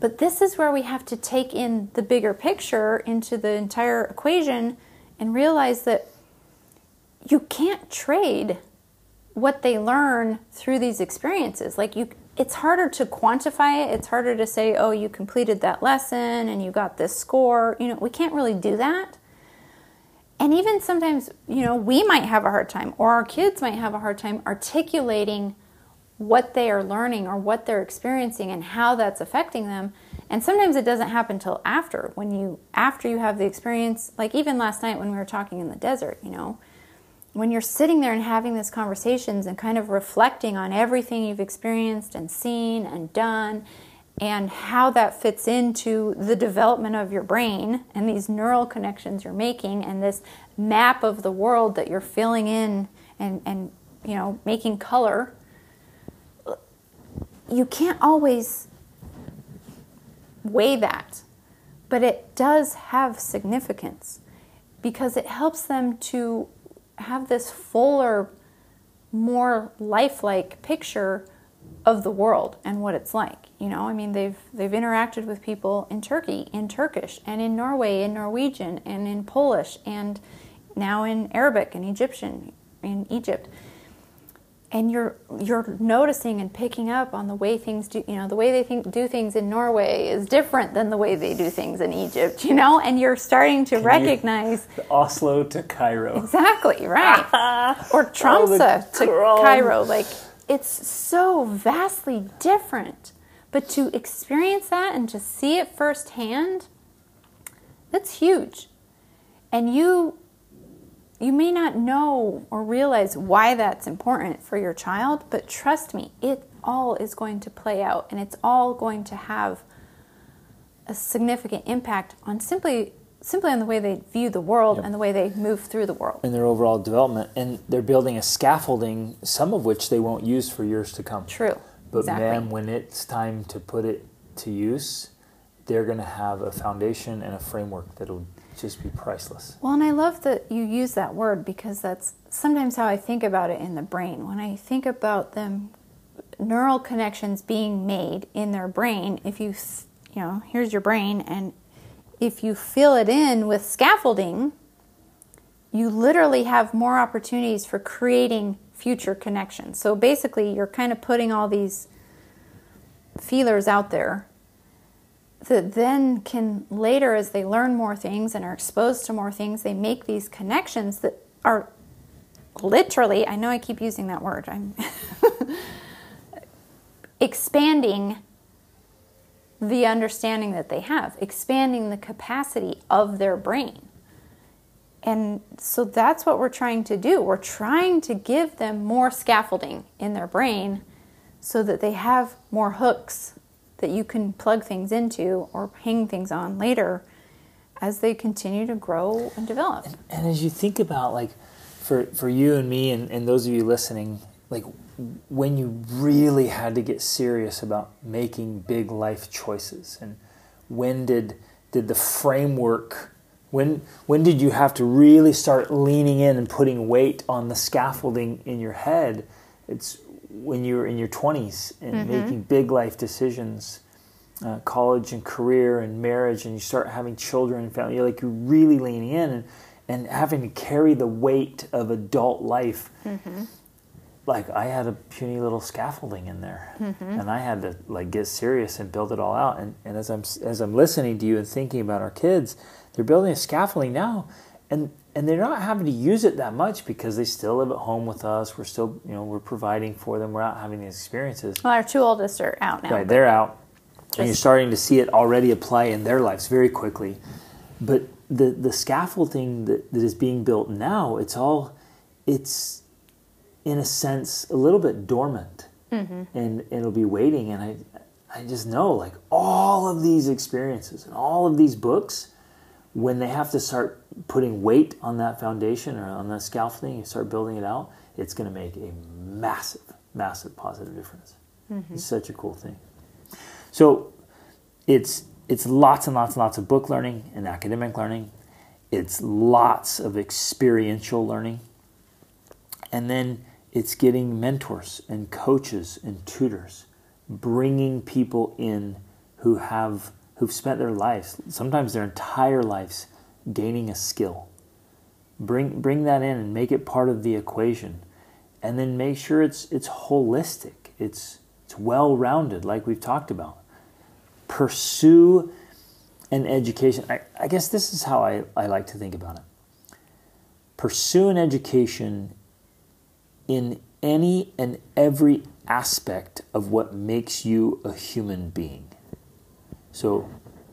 But this is where we have to take in the bigger picture into the entire equation and realize that you can't trade what they learn through these experiences. Like you it's harder to quantify it. It's harder to say, "Oh, you completed that lesson and you got this score." You know, we can't really do that. And even sometimes, you know, we might have a hard time or our kids might have a hard time articulating what they are learning or what they're experiencing and how that's affecting them. And sometimes it doesn't happen till after when you after you have the experience, like even last night when we were talking in the desert, you know, when you're sitting there and having these conversations and kind of reflecting on everything you've experienced and seen and done and how that fits into the development of your brain and these neural connections you're making and this map of the world that you're filling in and, and you know making color you can't always weigh that. But it does have significance because it helps them to have this fuller, more lifelike picture of the world and what it's like. You know, I mean, they've they've interacted with people in Turkey, in Turkish, and in Norway, in Norwegian, and in Polish, and now in Arabic and Egyptian in Egypt. And you're you're noticing and picking up on the way things do. You know, the way they think, do things in Norway is different than the way they do things in Egypt. You know, and you're starting to recognize. Oslo to Cairo. Exactly, right. <laughs> or Tromsø to crumbs. Cairo. Like, it's so vastly different. But to experience that and to see it firsthand, that's huge. And you you may not know or realize why that's important for your child, but trust me, it all is going to play out and it's all going to have a significant impact on simply simply on the way they view the world and the way they move through the world. in their overall development, and they're building a scaffolding, some of which they won't use for years to come. True. But exactly. man, when it's time to put it to use, they're going to have a foundation and a framework that'll just be priceless. Well, and I love that you use that word because that's sometimes how I think about it in the brain. When I think about them neural connections being made in their brain, if you you know, here's your brain and if you fill it in with scaffolding, you literally have more opportunities for creating future connections. So basically, you're kind of putting all these feelers out there that then can later as they learn more things and are exposed to more things they make these connections that are literally i know i keep using that word i'm <laughs> expanding the understanding that they have expanding the capacity of their brain. And so that's what we're trying to do. We're trying to give them more scaffolding in their brain so that they have more hooks that you can plug things into or hang things on later as they continue to grow and develop. And as you think about like for for you and me and, and those of you listening, like when you really had to get serious about making big life choices and when did did the framework when when did you have to really start leaning in and putting weight on the scaffolding in your head? It's when you're in your 20s and mm-hmm. making big life decisions, uh, college and career and marriage, and you start having children and family, you're like you're really leaning in and, and having to carry the weight of adult life. Mm-hmm. Like I had a puny little scaffolding in there, mm-hmm. and I had to like get serious and build it all out. And, and as I'm as I'm listening to you and thinking about our kids, they're building a scaffolding now, and and they're not having to use it that much because they still live at home with us. We're still, you know, we're providing for them. We're not having these experiences. Well, our two oldest are out now. Right, they're out, and you're starting to see it already apply in their lives very quickly. But the the scaffolding that, that is being built now, it's all, it's, in a sense, a little bit dormant, mm-hmm. and, and it'll be waiting. And I, I just know like all of these experiences and all of these books, when they have to start putting weight on that foundation or on that scaffolding, and start building it out, it's going to make a massive, massive positive difference. Mm-hmm. It's such a cool thing. So it's it's lots and lots and lots of book learning and academic learning. It's lots of experiential learning. And then it's getting mentors and coaches and tutors, bringing people in who have who've spent their lives, sometimes their entire lives gaining a skill. Bring bring that in and make it part of the equation. And then make sure it's it's holistic. It's it's well-rounded like we've talked about pursue an education. I, I guess this is how I, I like to think about it. Pursue an education in any and every aspect of what makes you a human being. So,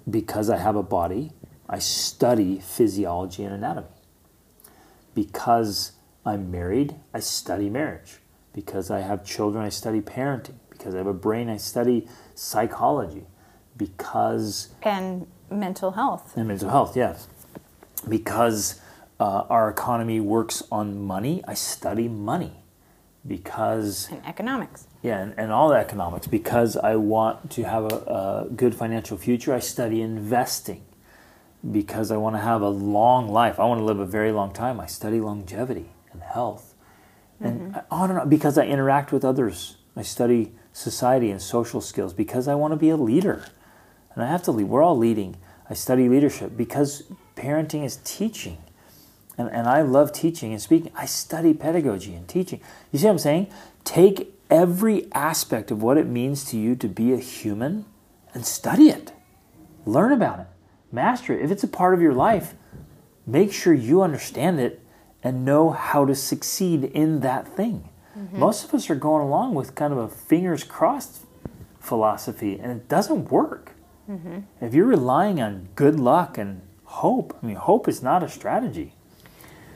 because I have a body, I study physiology and anatomy. Because I'm married, I study marriage. Because I have children, I study parenting. Because I have a brain, I study psychology. Because and mental health. and mental health, yes. Because uh, our economy works on money, I study money. Because and economics. yeah, and, and all the economics. Because I want to have a, a good financial future, I study investing. Because I want to have a long life, I want to live a very long time, I study longevity and health. And mm-hmm. on and on. Because I interact with others, I study society and social skills. Because I want to be a leader. And I have to lead. We're all leading. I study leadership because parenting is teaching. And, and I love teaching and speaking. I study pedagogy and teaching. You see what I'm saying? Take every aspect of what it means to you to be a human and study it. Learn about it. Master it. If it's a part of your life, make sure you understand it and know how to succeed in that thing. Mm-hmm. Most of us are going along with kind of a fingers crossed philosophy, and it doesn't work. Mm-hmm. If you're relying on good luck and hope, I mean, hope is not a strategy.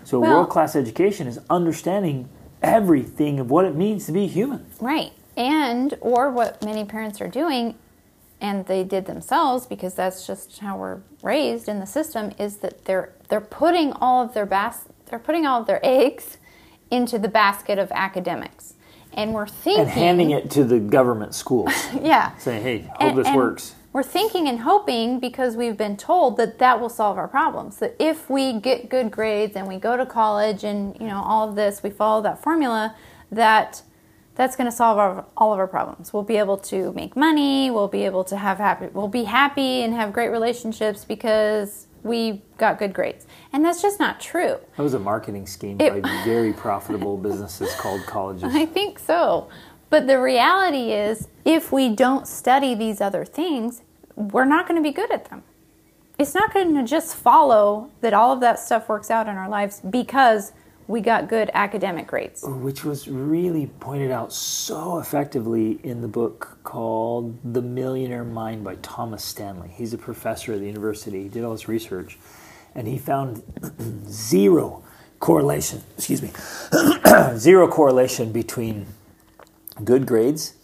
So, Well- world class education is understanding everything of what it means to be human. Right. And or what many parents are doing and they did themselves because that's just how we're raised in the system is that they're they're putting all of their bas- they're putting all of their eggs into the basket of academics. And we're thinking And handing it to the government schools, <laughs> Yeah. saying, hey, hope And- this and works. We're thinking and hoping because we've been told that that will solve our problems. That if we get good grades and we go to college and you know all of this, we follow that formula, that that's going to solve our, all of our problems. We'll be able to make money. We'll be able to have happy. We'll be happy and have great relationships because we got good grades. And that's just not true. That was a marketing scheme It- by very profitable businesses called colleges. <laughs> I think so. But the reality is, if we don't study these other things, we're not going to be good at them. It's not going to just follow that all of that stuff works out in our lives because we got good academic grades. which was really pointed out so effectively in the book called The Millionaire Mind by Thomas Stanley. He's a professor at the university. He did all this research and he found <clears throat> zero correlation, excuse me, <clears throat> zero correlation between good grades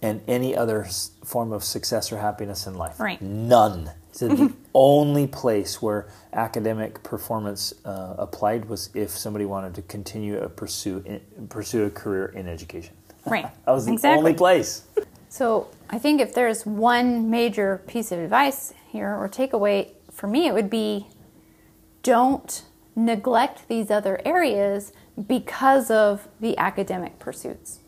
and any other form of success or happiness in life. Right. None. Said the <laughs> only place where academic performance uh, applied was if somebody wanted to continue a pursue in, pursue a career in education. <laughs> Right. That was the Exactly. only place. So I think if there's one major piece of advice here or takeaway for me, it would be don't neglect these other areas because of the academic pursuits.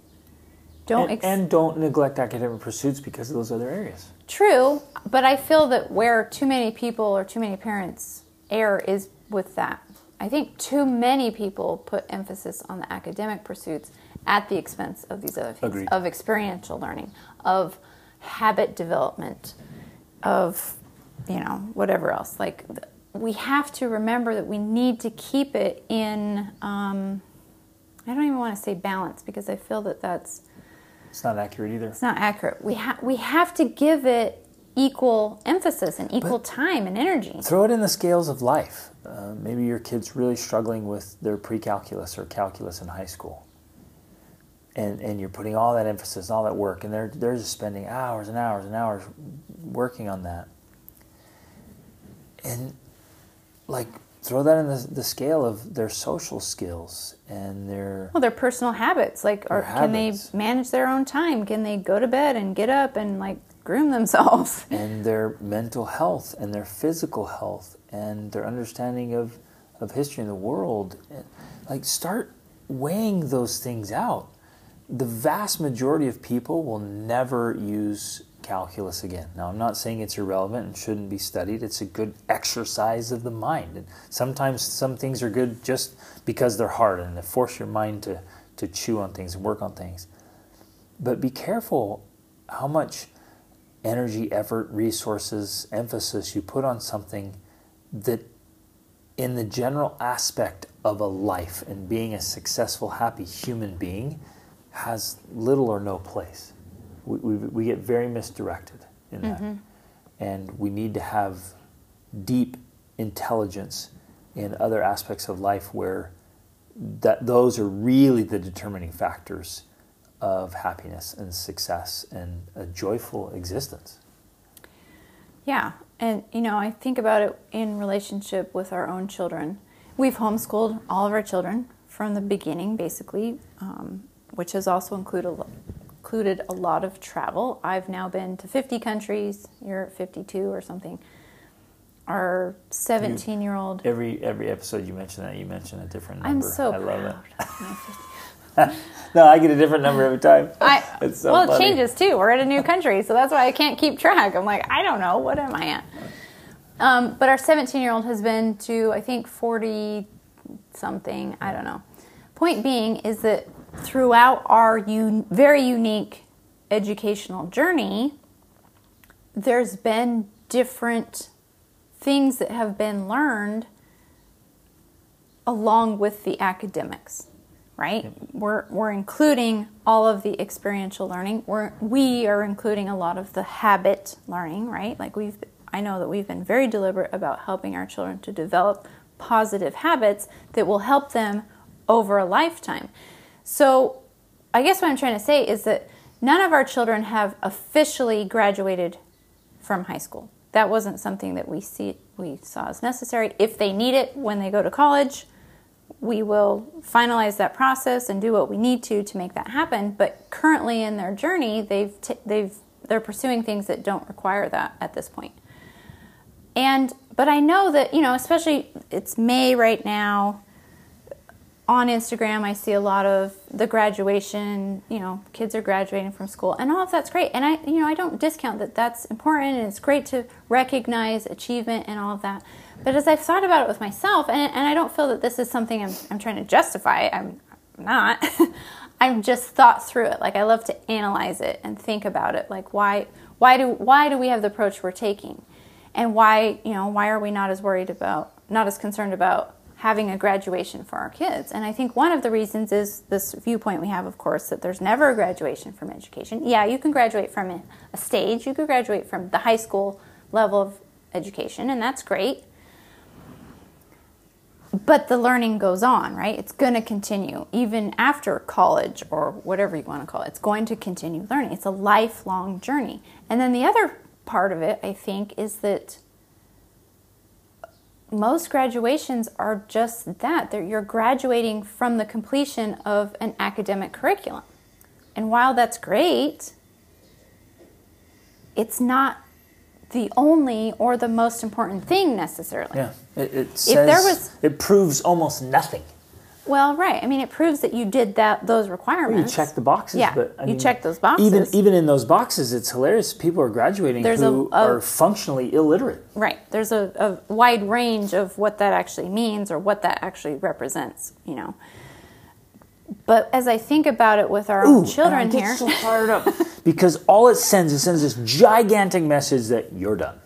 Don't And, ex- and don't neglect academic pursuits because of those other areas. True, but I feel that where too many people or too many parents err is with that. I think too many people put emphasis on the academic pursuits at the expense of these other things Agreed. of experiential learning, of habit development, of you know whatever else. Like we have to remember that we need to keep it in. Um, I don't even want to say balance because I feel that that's It's not accurate either. it's not accurate. We have we have to give it equal emphasis and equal time and energy. Throw it in the scales of life. Uh, maybe your kid's really struggling with their pre-calculus or calculus in high school. And, and you're putting all that emphasis, all that work, and they're, they're just spending hours and hours and hours working on that. And like throw that in the, the scale of their social skills and their Well, their personal habits, like, or can they manage their own time? Can they go to bed and get up and like groom themselves? <laughs> and their mental health and their physical health and their understanding of, of history in the world. And, like, start weighing those things out. The vast majority of people will never use calculus again. Now, I'm not saying it's irrelevant and shouldn't be studied. It's a good exercise of the mind. And sometimes some things are good just because they're hard and they force your mind to, to chew on things and work on things. But be careful how much energy, effort, resources, emphasis you put on something that, in the general aspect of a life and being a successful, happy human being, has little or no place. We, we, we get very misdirected in that. And we need to have deep intelligence in other aspects of life where that those are really the determining factors of happiness and success and a joyful existence. Yeah, and you know, I think about it in relationship with our own children. We've homeschooled all of our children from the beginning, basically, um, which has also included included a lot of travel. I've now been to 50 countries. You're 52 or something. Our 17 year old. Every every episode you mention that you mention a different number. I'm so I love proud. it. my 50 <laughs> No, I get a different number every time. I, It's so well, funny. it changes too. We're at a new country, so that's why I can't keep track. I'm like, I don't know, what am I at? Um, but our 17 year old has been to, I think, 40 something. I don't know. Point being is that throughout our un- very unique educational journey, there's been different things that have been learned along with the academics, right? We're, we're including all of the experiential learning. We're, we are including a lot of the habit learning, right? Like we've, I know that we've been very deliberate about helping our children to develop positive habits that will help them over a lifetime. So I guess what I'm trying to say is that none of our children have officially graduated from high school. That wasn't something that we see we saw as necessary. If they need it when they go to college, we will finalize that process and do what we need to to make that happen. But currently in their journey, they've t- they've they're pursuing things that don't require that at this point. And but I know that you know, especially it's May right now. On Instagram, I see a lot of the graduation. You know, kids are graduating from school, and all of that's great. And I, you know, I don't discount that. That's important, and it's great to recognize achievement and all of that. But as I've thought about it with myself, and, and I don't feel that this is something I'm, I'm trying to justify. I'm not. <laughs> I've just thought through it. Like I love to analyze it and think about it. Like why why do why do we have the approach we're taking, and why you know why are we not as worried about not as concerned about having a graduation for our kids? And I think one of the reasons is this viewpoint we have, of course, that there's never a graduation from education. Yeah, you can graduate from a, stage. You could graduate from the high school level of education, and that's great but the learning goes on, right? It's going to continue even after college or whatever you want to call it. It's going to continue learning. It's a lifelong journey. And then the other part of it, I think, is that most graduations are just that. They're, you're graduating from the completion of an academic curriculum. And while that's great, it's not the only or the most important thing necessarily. Yeah, it, it says there was- it proves almost nothing. Well, right. I mean, it proves that you did that those requirements. You requirements. check the boxes, Yeah, but I you mean, check those boxes. Even even in those boxes, it's hilarious. People are graduating There's a- who a- are functionally illiterate. Right. There's a, a wide range of what that actually means or what that actually represents. You know. But as I think about it with our Ooh, own children and I get here, so fired up <laughs> because all it sends it sends this gigantic message that you're done,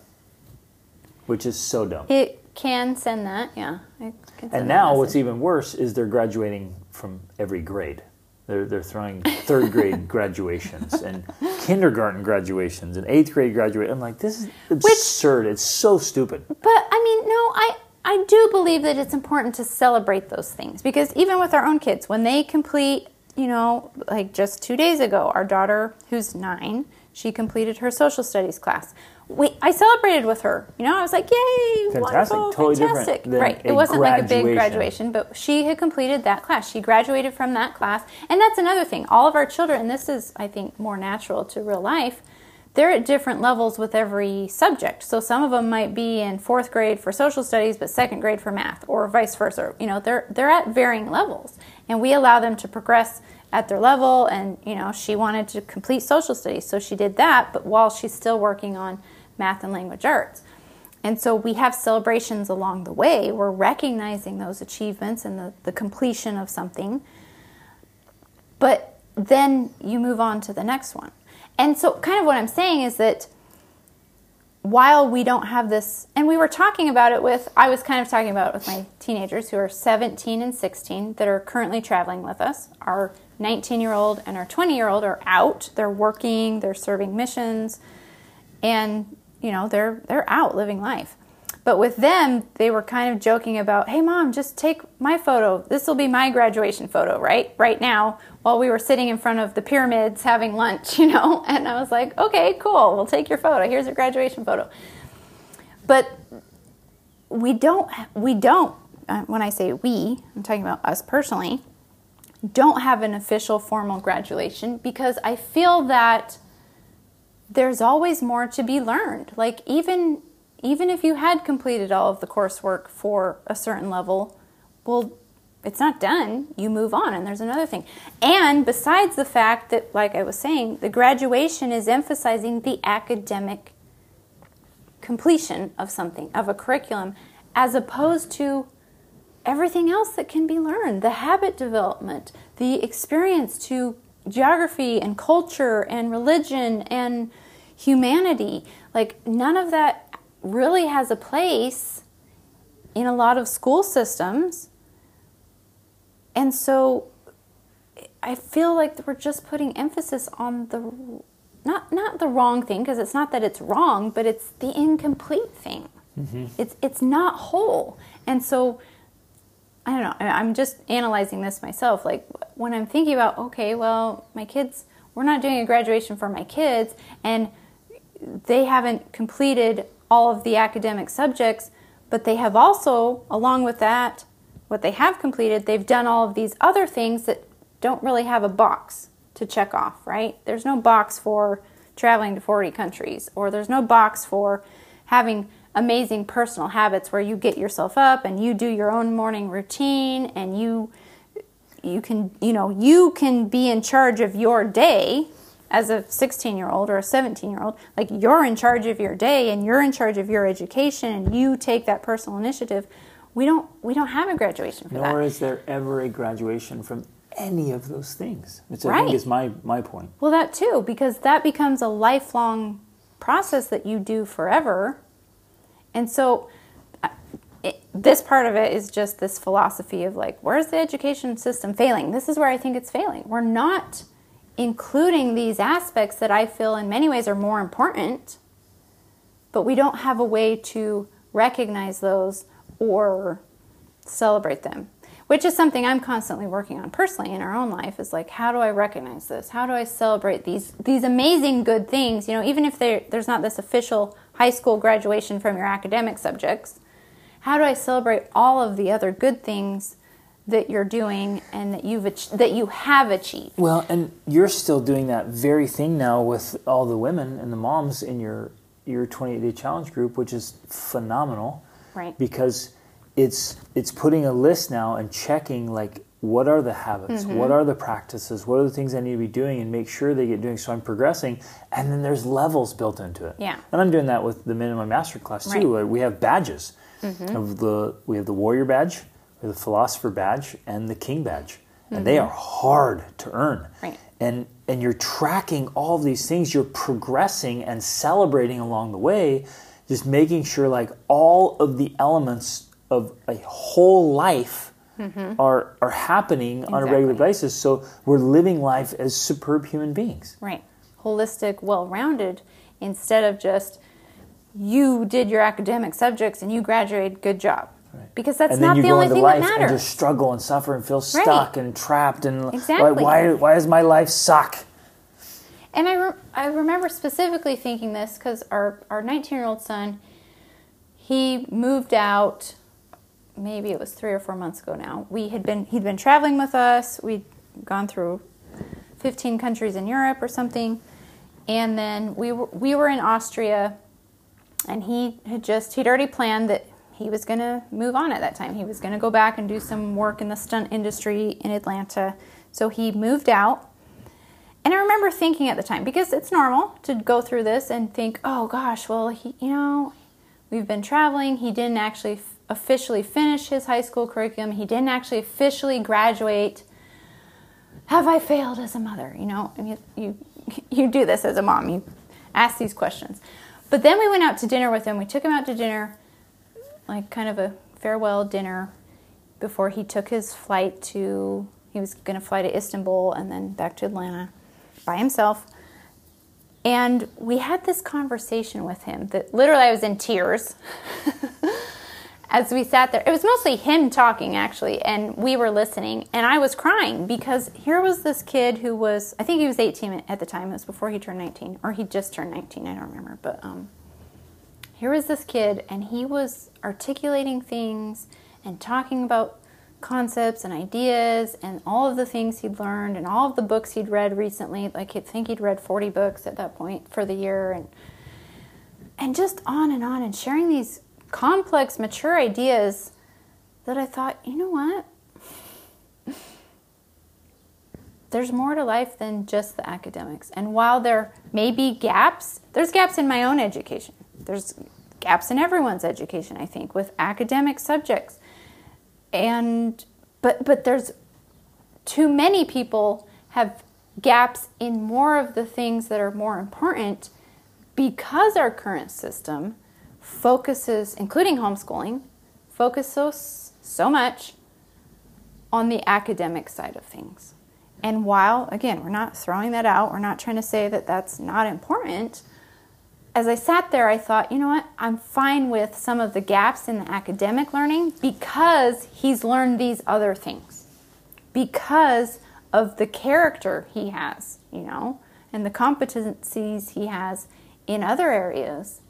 which is so dumb. it can send that. Yeah. Send And that now, what's even worse is they're graduating from every grade. They're, they're throwing third grade <laughs> graduations and kindergarten graduations and eighth grade graduate. I'm like, this is absurd. it's so stupid. But I mean, no, I I do believe that it's important to celebrate those things because even with our own kids, when they complete, you know, like just two days ago, our daughter who's nine, she completed her social studies class. We I celebrated with her. You know, I was like, "Yay, Fantastic. wonderful, Totally different fantastic!" Right? It wasn't like a big graduation. graduation, but she had completed that class. She graduated from that class, and that's another thing. All of our children, and this is, I think, more natural to real life they're at different levels with every subject. So some of them might be in fourth grade for social studies, but second grade for math, or vice versa. You know, they're they're at varying levels, and we allow them to progress at their level. And you know, she wanted to complete social studies, so she did that, but while she's still working on math and language arts. And so we have celebrations along the way. We're recognizing those achievements and the, the completion of something. But then you move on to the next one. And so, kind of what I'm saying is that while we don't have this, and we were talking about it with, I was kind of talking about it with my teenagers who are 17 and 16 that are currently traveling with us. Our 19 year old and our 20 year old are out, they're working, they're serving missions, and you know, they're, they're out living life. But with them, they were kind of joking about, hey, mom, just take my photo. This will be my graduation photo, right? Right now, while we were sitting in front of the pyramids having lunch, <laughs> you know? And I was like, okay, cool, we'll take your photo. Here's your graduation photo. But we don't, we don't, uh, when I say we, I'm talking about us personally, don't have an official formal graduation because I feel that there's always more to be learned. Like even even if you had completed all of the coursework for a certain level, well, it's not done. You move on and there's another thing. And besides the fact that like I was saying, the graduation is emphasizing the academic completion of something, of a curriculum as opposed to everything else that can be learned, the habit development, the experience to geography and culture and religion and humanity. Like, none of that really has a place in a lot of school systems. And so I feel like we're just putting emphasis on the not not the wrong thing because it's not that it's wrong, but it's the incomplete thing. Mm-hmm. It's it's not whole. And so I don't know. I'm just analyzing this myself. Like when I'm thinking about, okay, well, my kids, we're not doing a graduation for my kids, and they haven't completed all of the academic subjects, but they have also, along with that, what they have completed, they've done all of these other things that don't really have a box to check off, right? There's no box for traveling to 40 countries, or there's no box for having amazing personal habits where you get yourself up and you do your own morning routine and you you can you know you can be in charge of your day as a 16 year old or a 17 year old like you're in charge of your day and you're in charge of your education and you take that personal initiative we don't we don't have a graduation for Nor that is there ever a graduation from any of those things. Which I Right. think is my, my point. well that too because that becomes a lifelong process that you do forever and so it, this part of it is just this philosophy of like where's the education system failing? This is where i think it's failing. We're not including these aspects that i feel in many ways are more important but we don't have a way to recognize those or celebrate them which is something i'm constantly working on personally in our own life is like how do i recognize this? How do i celebrate these these amazing good things? You know even if there's not this official high school graduation from your academic subjects how do i celebrate all of the other good things that you're doing and that you've ach- that you have achieved Well, and you're still doing that very thing now with all the women and the moms in your your 28 day challenge group, which is phenomenal. Right. Because it's it's putting a list now and checking like what are the habits, Mm-hmm. what are the practices, what are the things I need to be doing, and make sure they get doing. So I'm progressing, and then there's levels built into it. Yeah. And I'm doing that with the men in my master class too. Right. Mm-hmm. We have badges. Of the we have the warrior badge, we have the philosopher badge, and the king badge, and they are hard to earn. Mm-hmm. Right. And and you're tracking all of these things. You're progressing and celebrating along the way, just making sure like all of the elements of a whole life Mm-hmm. are are happening on a regular basis. So we're living life as superb human beings. Right. Holistic, well rounded, instead of just you did your academic subjects and you graduated, good job. Right. Because that's and then not you the go only into thing life that and matters. just struggle and suffer and feel stuck and trapped and like, Exactly. why why does my life suck? And I, re- I remember specifically thinking this because our, our 19 year old son, he moved out, maybe it was three or four months ago now. We had been, he'd been traveling with us. We'd gone through 15 countries in Europe or something. And then we were, we were in Austria and he had just, he'd already planned that he was going to move on at that time. He was going to go back and do some work in the stunt industry in Atlanta. So he moved out. And I remember thinking at the time, because it's normal to go through this and think, oh gosh, well, he, you know, we've been traveling. He didn't actually officially finish his high school curriculum. He didn't actually officially graduate. Have I failed as a mother? You know, and you, you, <laughs> you do this as a mom. You ask these questions. But then we went out to dinner with him. We took him out to dinner, like kind of a farewell dinner before he took his flight to, he was going to fly to Istanbul and then back to Atlanta by himself. And we had this conversation with him that literally I was in tears <laughs> as we sat there. It was mostly him talking, actually, and we were listening. And I was crying because here was this kid who was, I think he was 18 at the time. It was before he turned 19, or he just turned 19. I don't remember. But um, here was this kid, and he was articulating things and talking about concepts and ideas and all of the things he'd learned and all of the books he'd read recently. Like I think he'd read 40 books at that point for the year, and and just on and on and sharing these complex, mature ideas that I thought, you know what? There's more to life than just the academics. And while there may be gaps, there's gaps in my own education. There's gaps in everyone's education, I think, with academic subjects. And but but there's too many people have gaps in more of the things that are more important because our current system focuses, including homeschooling, focuses so much on the academic side of things. And while, again, we're not throwing that out, we're not trying to say that that's not important. As I sat there, I thought, you know what? I'm fine with some of the gaps in the academic learning because he's learned these other things. Because of the character he has, you know, and the competencies he has in other areas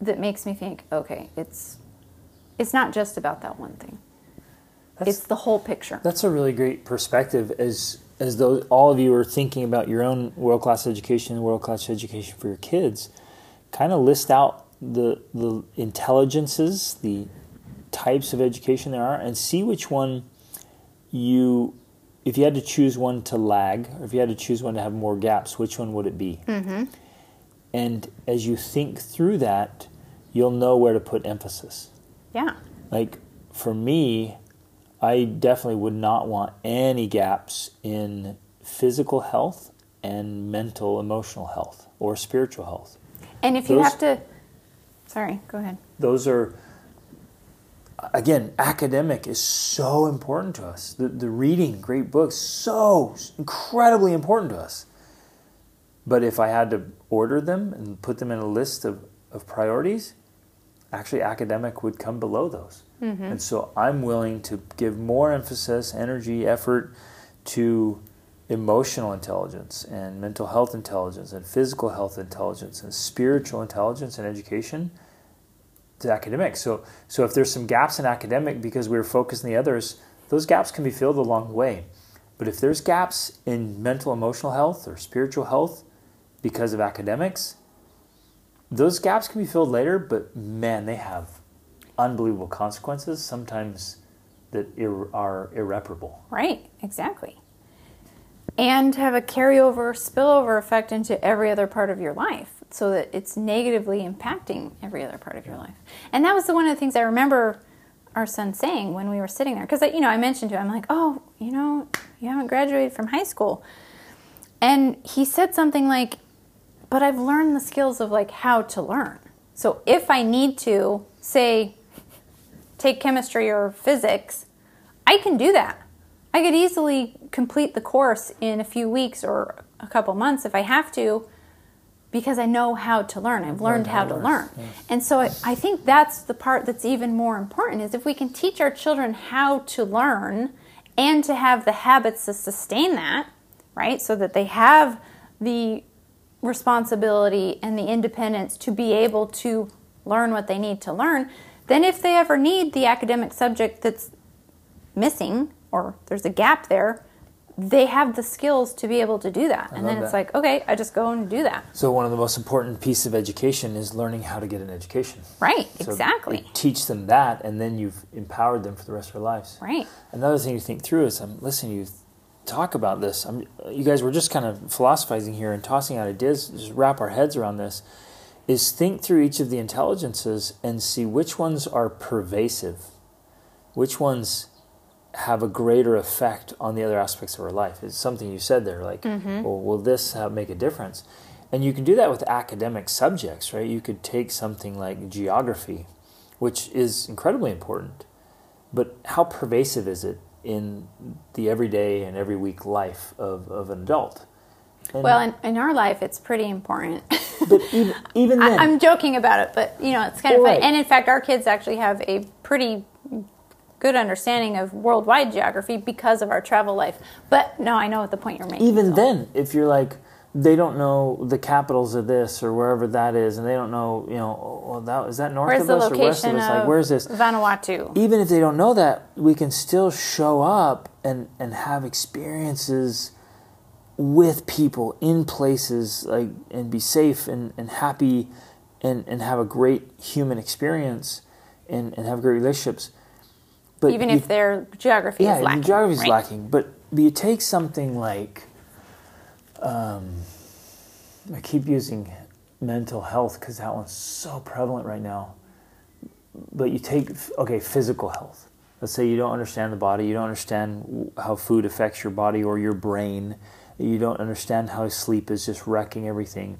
that makes me think, okay, it's it's not just about that one thing. That's- it's the whole picture. That's a really great perspective as as though all of you are thinking about your own world class education, world class education for your kids. Kind of list out the the intelligences, the types of education there are, and see which one you, if you had to choose one to lag, or if you had to choose one to have more gaps, which one would it be? Mm-hmm. And as you think through that, you'll know where to put emphasis Yeah. like for me i definitely would not want any gaps in physical health and mental emotional health or spiritual health And if you have to Sorry, go ahead. those are again academic is so important to us the, the reading great books so incredibly important to us but if i had to order them and put them in a list of, of priorities actually academic would come below those mm-hmm. and so i'm willing to give more emphasis energy effort to emotional intelligence and mental health intelligence and physical health intelligence and spiritual intelligence and education to academic. So, so if there's some gaps in academic because we are focused on the others, those gaps can be filled along the way. But if there's gaps in mental emotional health or spiritual health because of academics, those gaps can be filled later, but man, they have unbelievable consequences, sometimes that ir- are irreparable. Right, exactly. And have a carryover, spillover effect into every other part of your life so that it's negatively impacting every other part of your life. And that was the one of the things I remember our son saying when we were sitting there. Because, you know, I mentioned to him, I'm like, oh, you know, you haven't graduated from high school. And he said something like, but I've learned the skills of like how to learn. So if I need to, say, take chemistry or physics, I can do that. I could easily complete the course in a few weeks or a couple months if I have to because I know how to learn. I've learned, how, to learn. And so I, I think that's the part that's even more important is if we can teach our children how to learn and to have the habits to sustain that, right? So that they have the responsibility and the independence to be able to learn what they need to learn, then if they ever need the academic subject that's missing or there's a gap there, they have the skills to be able to do that. and then it's that. like, okay, I just go and do that. So one of the most important pieces of education is learning how to get an education. Right, So exactly. you teach them that, and then you've empowered them for the rest of their lives. Right. Another thing to think through is um, I'm listening to you talk about this. I'm, you guys were just kind of philosophizing here and tossing out ideas, just wrap our heads around this. Is think through each of the intelligences and see which ones are pervasive, which ones have a greater effect on the other aspects of our life. It's something you said there, like, mm-hmm. well, will this have, make a difference? And you can do that with academic subjects, right? You could take something like geography, which is incredibly important, but how pervasive is it in the everyday and every week life of, of an adult? And- Well, in, in our life, it's pretty important. but even, <laughs> even then, I, I'm joking about it, but you know, it's kind of right. And in fact, our kids actually have a pretty good understanding of worldwide geography because of our travel life. But no, I know what the point you're making. even so. then, if you're like, they don't know the capitals of this or wherever that is, and they don't know, you know, oh, well, that is that north where's of the us or west of us? Like, where's this? Vanuatu? even if they don't know that, we can still show up and, and have experiences with people in places like and be safe and, and happy and, and have a great human experience and, and have great relationships. But Even you- if their geography yeah, is lacking. geography is right? lacking. But, but you take something like, um, I keep using mental health because that one's so prevalent right now. But you take okay, physical health. Let's say you don't understand the body, you don't understand how food affects your body or your brain. You don't understand how sleep is just wrecking everything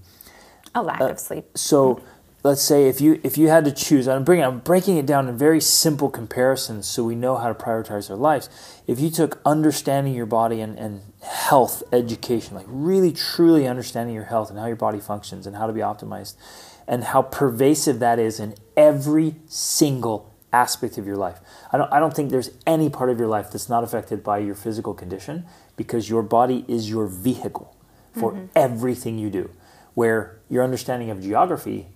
A lack Uh, of sleep. so let's say if you if you had to choose i'm bringing i'm breaking it down in very simple comparisons so we know how to prioritize our lives. If you took understanding your body and, and health education like really truly understanding your health and how your body functions and how to be optimized and how pervasive that is in every single aspect of your life. I don't i don't think there's any part of your life that's not affected by your physical condition because your body is your vehicle for mm-hmm. everything you do. Where your understanding of geography,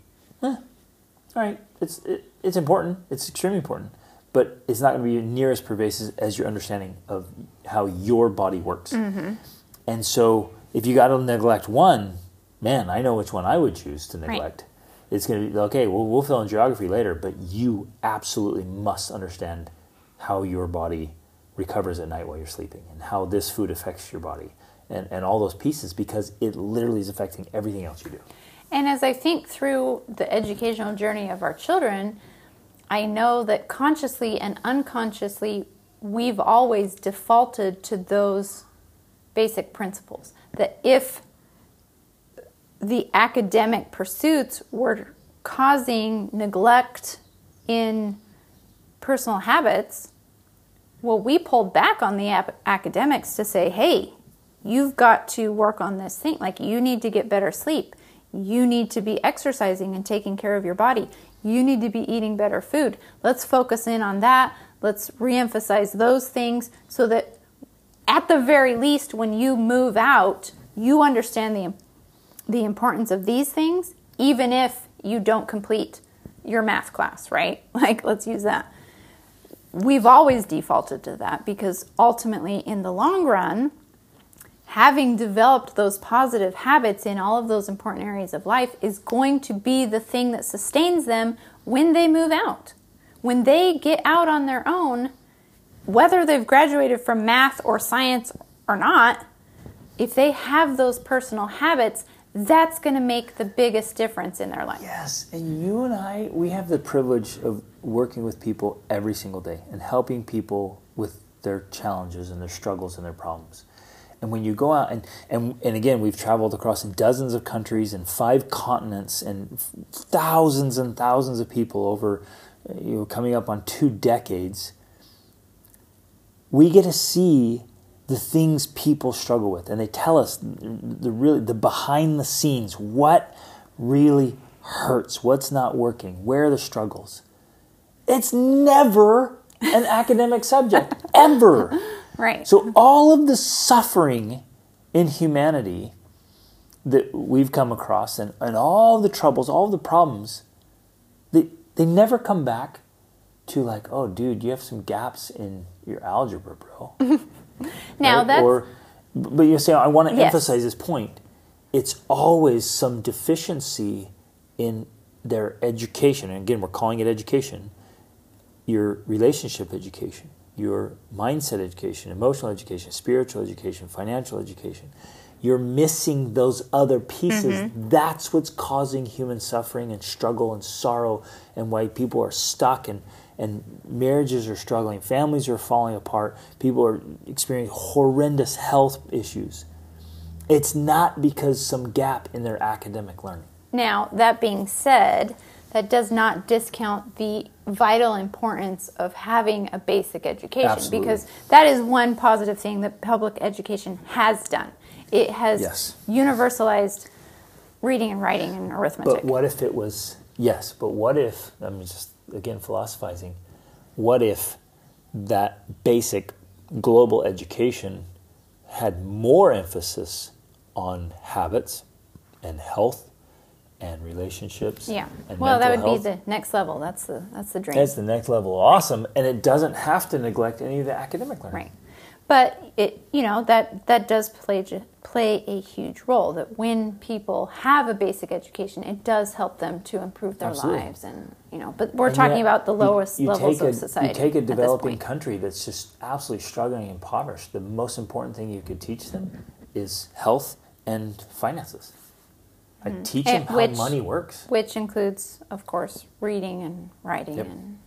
eh, all right, it's it, it's important, it's extremely important, but it's not going to be near as pervasive as your understanding of how your body works. And so, if you got to neglect one, man, I know which one I would choose to neglect. It's going to be okay. Well, we'll fill in geography later, but you absolutely must understand how your body recovers at night while you're sleeping, and how this food affects your body, and and all those pieces because it literally is affecting everything else you do. And as I think through the educational journey of our children, I know that consciously and unconsciously, we've always defaulted to those basic principles. That if the academic pursuits were causing neglect in personal habits, well, we pulled back on the ap- academics to say, hey, you've got to work on this thing. Like, you need to get better sleep. You need to be exercising and taking care of your body. You need to be eating better food. Let's focus in on that. Let's reemphasize those things so that at the very least, when you move out, you understand the, the importance of these things, even if you don't complete your math class, right? <laughs> Like, let's use that we've always defaulted to that because ultimately, in the long run, having developed those positive habits in all of those important areas of life is going to be the thing that sustains them when they move out. When they get out on their own, whether they've graduated from math or science or not, if they have those personal habits, that's going to make the biggest difference in their life. Yes, and you and I, we have the privilege of working with people every single day and helping people with their challenges and their struggles and their problems. And when you go out and, and, and again, we've traveled across dozens of countries and five continents and thousands and thousands of people over, you know, coming up on two decades. We get to see the things people struggle with, and they tell us the really the behind the scenes, what really hurts, what's not working, where are the struggles. It's never an academic subject <laughs> ever. Right. So all of the suffering in humanity that we've come across and, and all the troubles, all the problems, they, they never come back to like, oh dude, you have some gaps in your algebra, bro. <laughs> now right? that's or but you say I want to Yes. emphasize this point. It's always some deficiency in their education. And again, we're calling it education. Your relationship education, your mindset education, emotional education, spiritual education, financial education. You're missing those other pieces. Mm-hmm. That's what's causing human suffering and struggle and sorrow and why people are stuck and and marriages are struggling, families are falling apart, people are experiencing horrendous health issues. It's not because some gap in their academic learning. Now, that being said, that does not discount the vital importance of having a basic education Absolutely. because that is one positive thing that public education has done. It has Yes. universalized reading and writing and arithmetic. But what if it was yes? But what if I'm just again philosophizing? What if that basic global education had more emphasis on habits and health and relationships? yeah. And Well, that would mental be the next level. That's the that's the dream. That's the next level. Awesome, and it doesn't have to neglect any of the academic learning. Right. But it, you know, that that does play play a huge role. That when people have a basic education, it does help them to improve their Absolutely. lives, and you know. But we're And talking about the lowest you levels take a, of society. You take a developing country that's just absolutely struggling and impoverished. The most important thing you could teach them is health and finances. I teach them Mm-hmm. How which- money works. which includes, of course, reading and writing Yep. and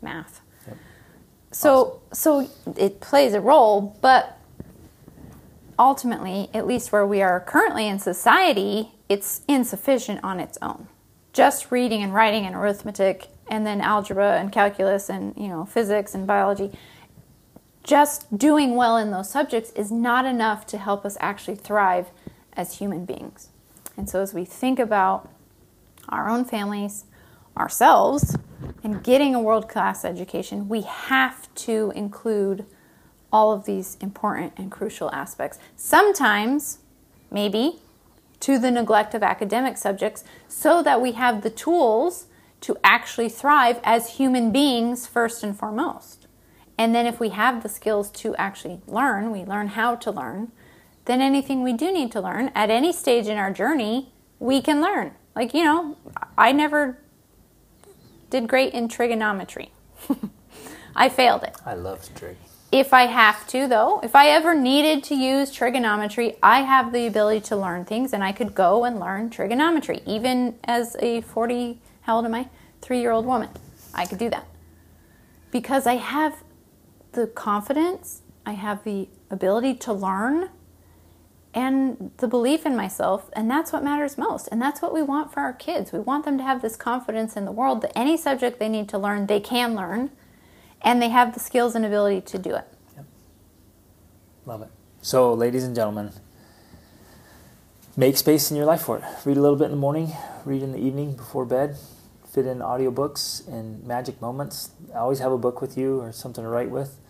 math. Yep. So, so it plays a role, but ultimately, at least where we are currently in society, it's insufficient on its own. Just reading and writing and arithmetic, and then algebra and calculus and you know physics and biology. Just doing well in those subjects is not enough to help us actually thrive as human beings. And so, as we think about our own families, ourselves, and getting a world class education, we have to include all of these important and crucial aspects. Sometimes, maybe, to the neglect of academic subjects, so that we have the tools to actually thrive as human beings first and foremost. And then, if we have the skills to actually learn, we learn how to learn, then anything we do need to learn at any stage in our journey, we can learn. Like, you know, I never did great in trigonometry. <laughs> I failed it. I love trig. If I have to, though, if I ever needed to use trigonometry, I have the ability to learn things and I could go and learn trigonometry. Even as a 40, how old am I? Three year old woman. I could do that. Because I have the confidence, I have the ability to learn, and the belief in myself, and that's what matters most. And that's what we want for our kids. We want them to have this confidence in the world that any subject they need to learn, they can learn, and they have the skills and ability to do it. Love it. So, ladies and gentlemen, make space in your life for it. Read a little bit in the morning, read in the evening before bed, fit in audiobooks and magic moments. Always have a book with you or something to write with.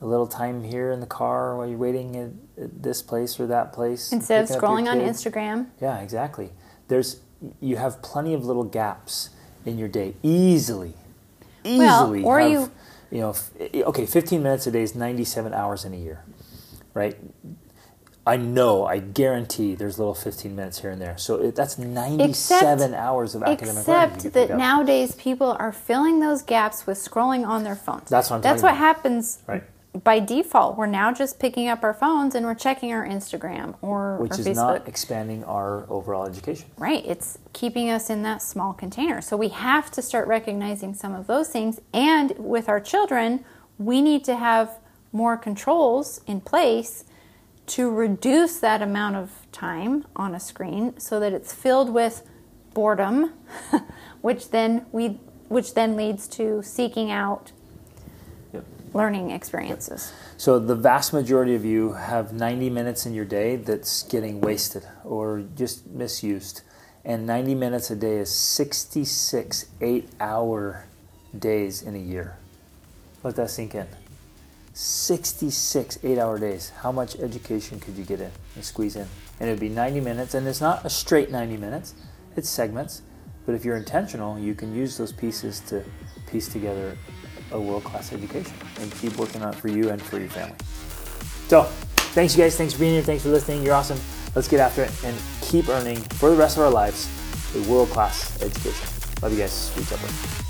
A little time here in the car while you're waiting at, at this place or that place. Instead of picking up your scrolling on. Instagram, Yeah, exactly. There's you have plenty of little gaps in your day easily. Easily. Well, or have, you- you know, okay, 15 minutes a day is 97 hours in a year. Right? I know, I guarantee there's little 15 minutes here and there. So it, that's 97 hours of academic learning. except that nowadays people are filling those gaps with scrolling on their phones. That's what I'm That's what about. happens Right. By default. We're now just picking up our phones and we're checking our Instagram or, which or is Facebook. not expanding our overall education. Right. It's keeping us in that small container. So we have to start recognizing some of those things. And with our children, we need to have more controls in place to reduce that amount of time on a screen so that it's filled with boredom, <laughs> which then we which then leads to seeking out. Learning experiences. So the vast majority of you have 90 minutes in your day that's getting wasted or just misused. And 90 minutes a day is 66 eight hour days in a year. Let that sink in. 66 eight hour days. How much education could you get in and squeeze in? And it would be 90 minutes, and it's not a straight 90 minutes, it's segments. But if you're intentional, you can use those pieces to piece together a world class education and keep working on it for you and for your family. So, thanks, you guys. Thanks for being here. Thanks for listening. You're awesome. Let's get after it and keep earning for the rest of our lives a world class education. Love you guys. Sweet up.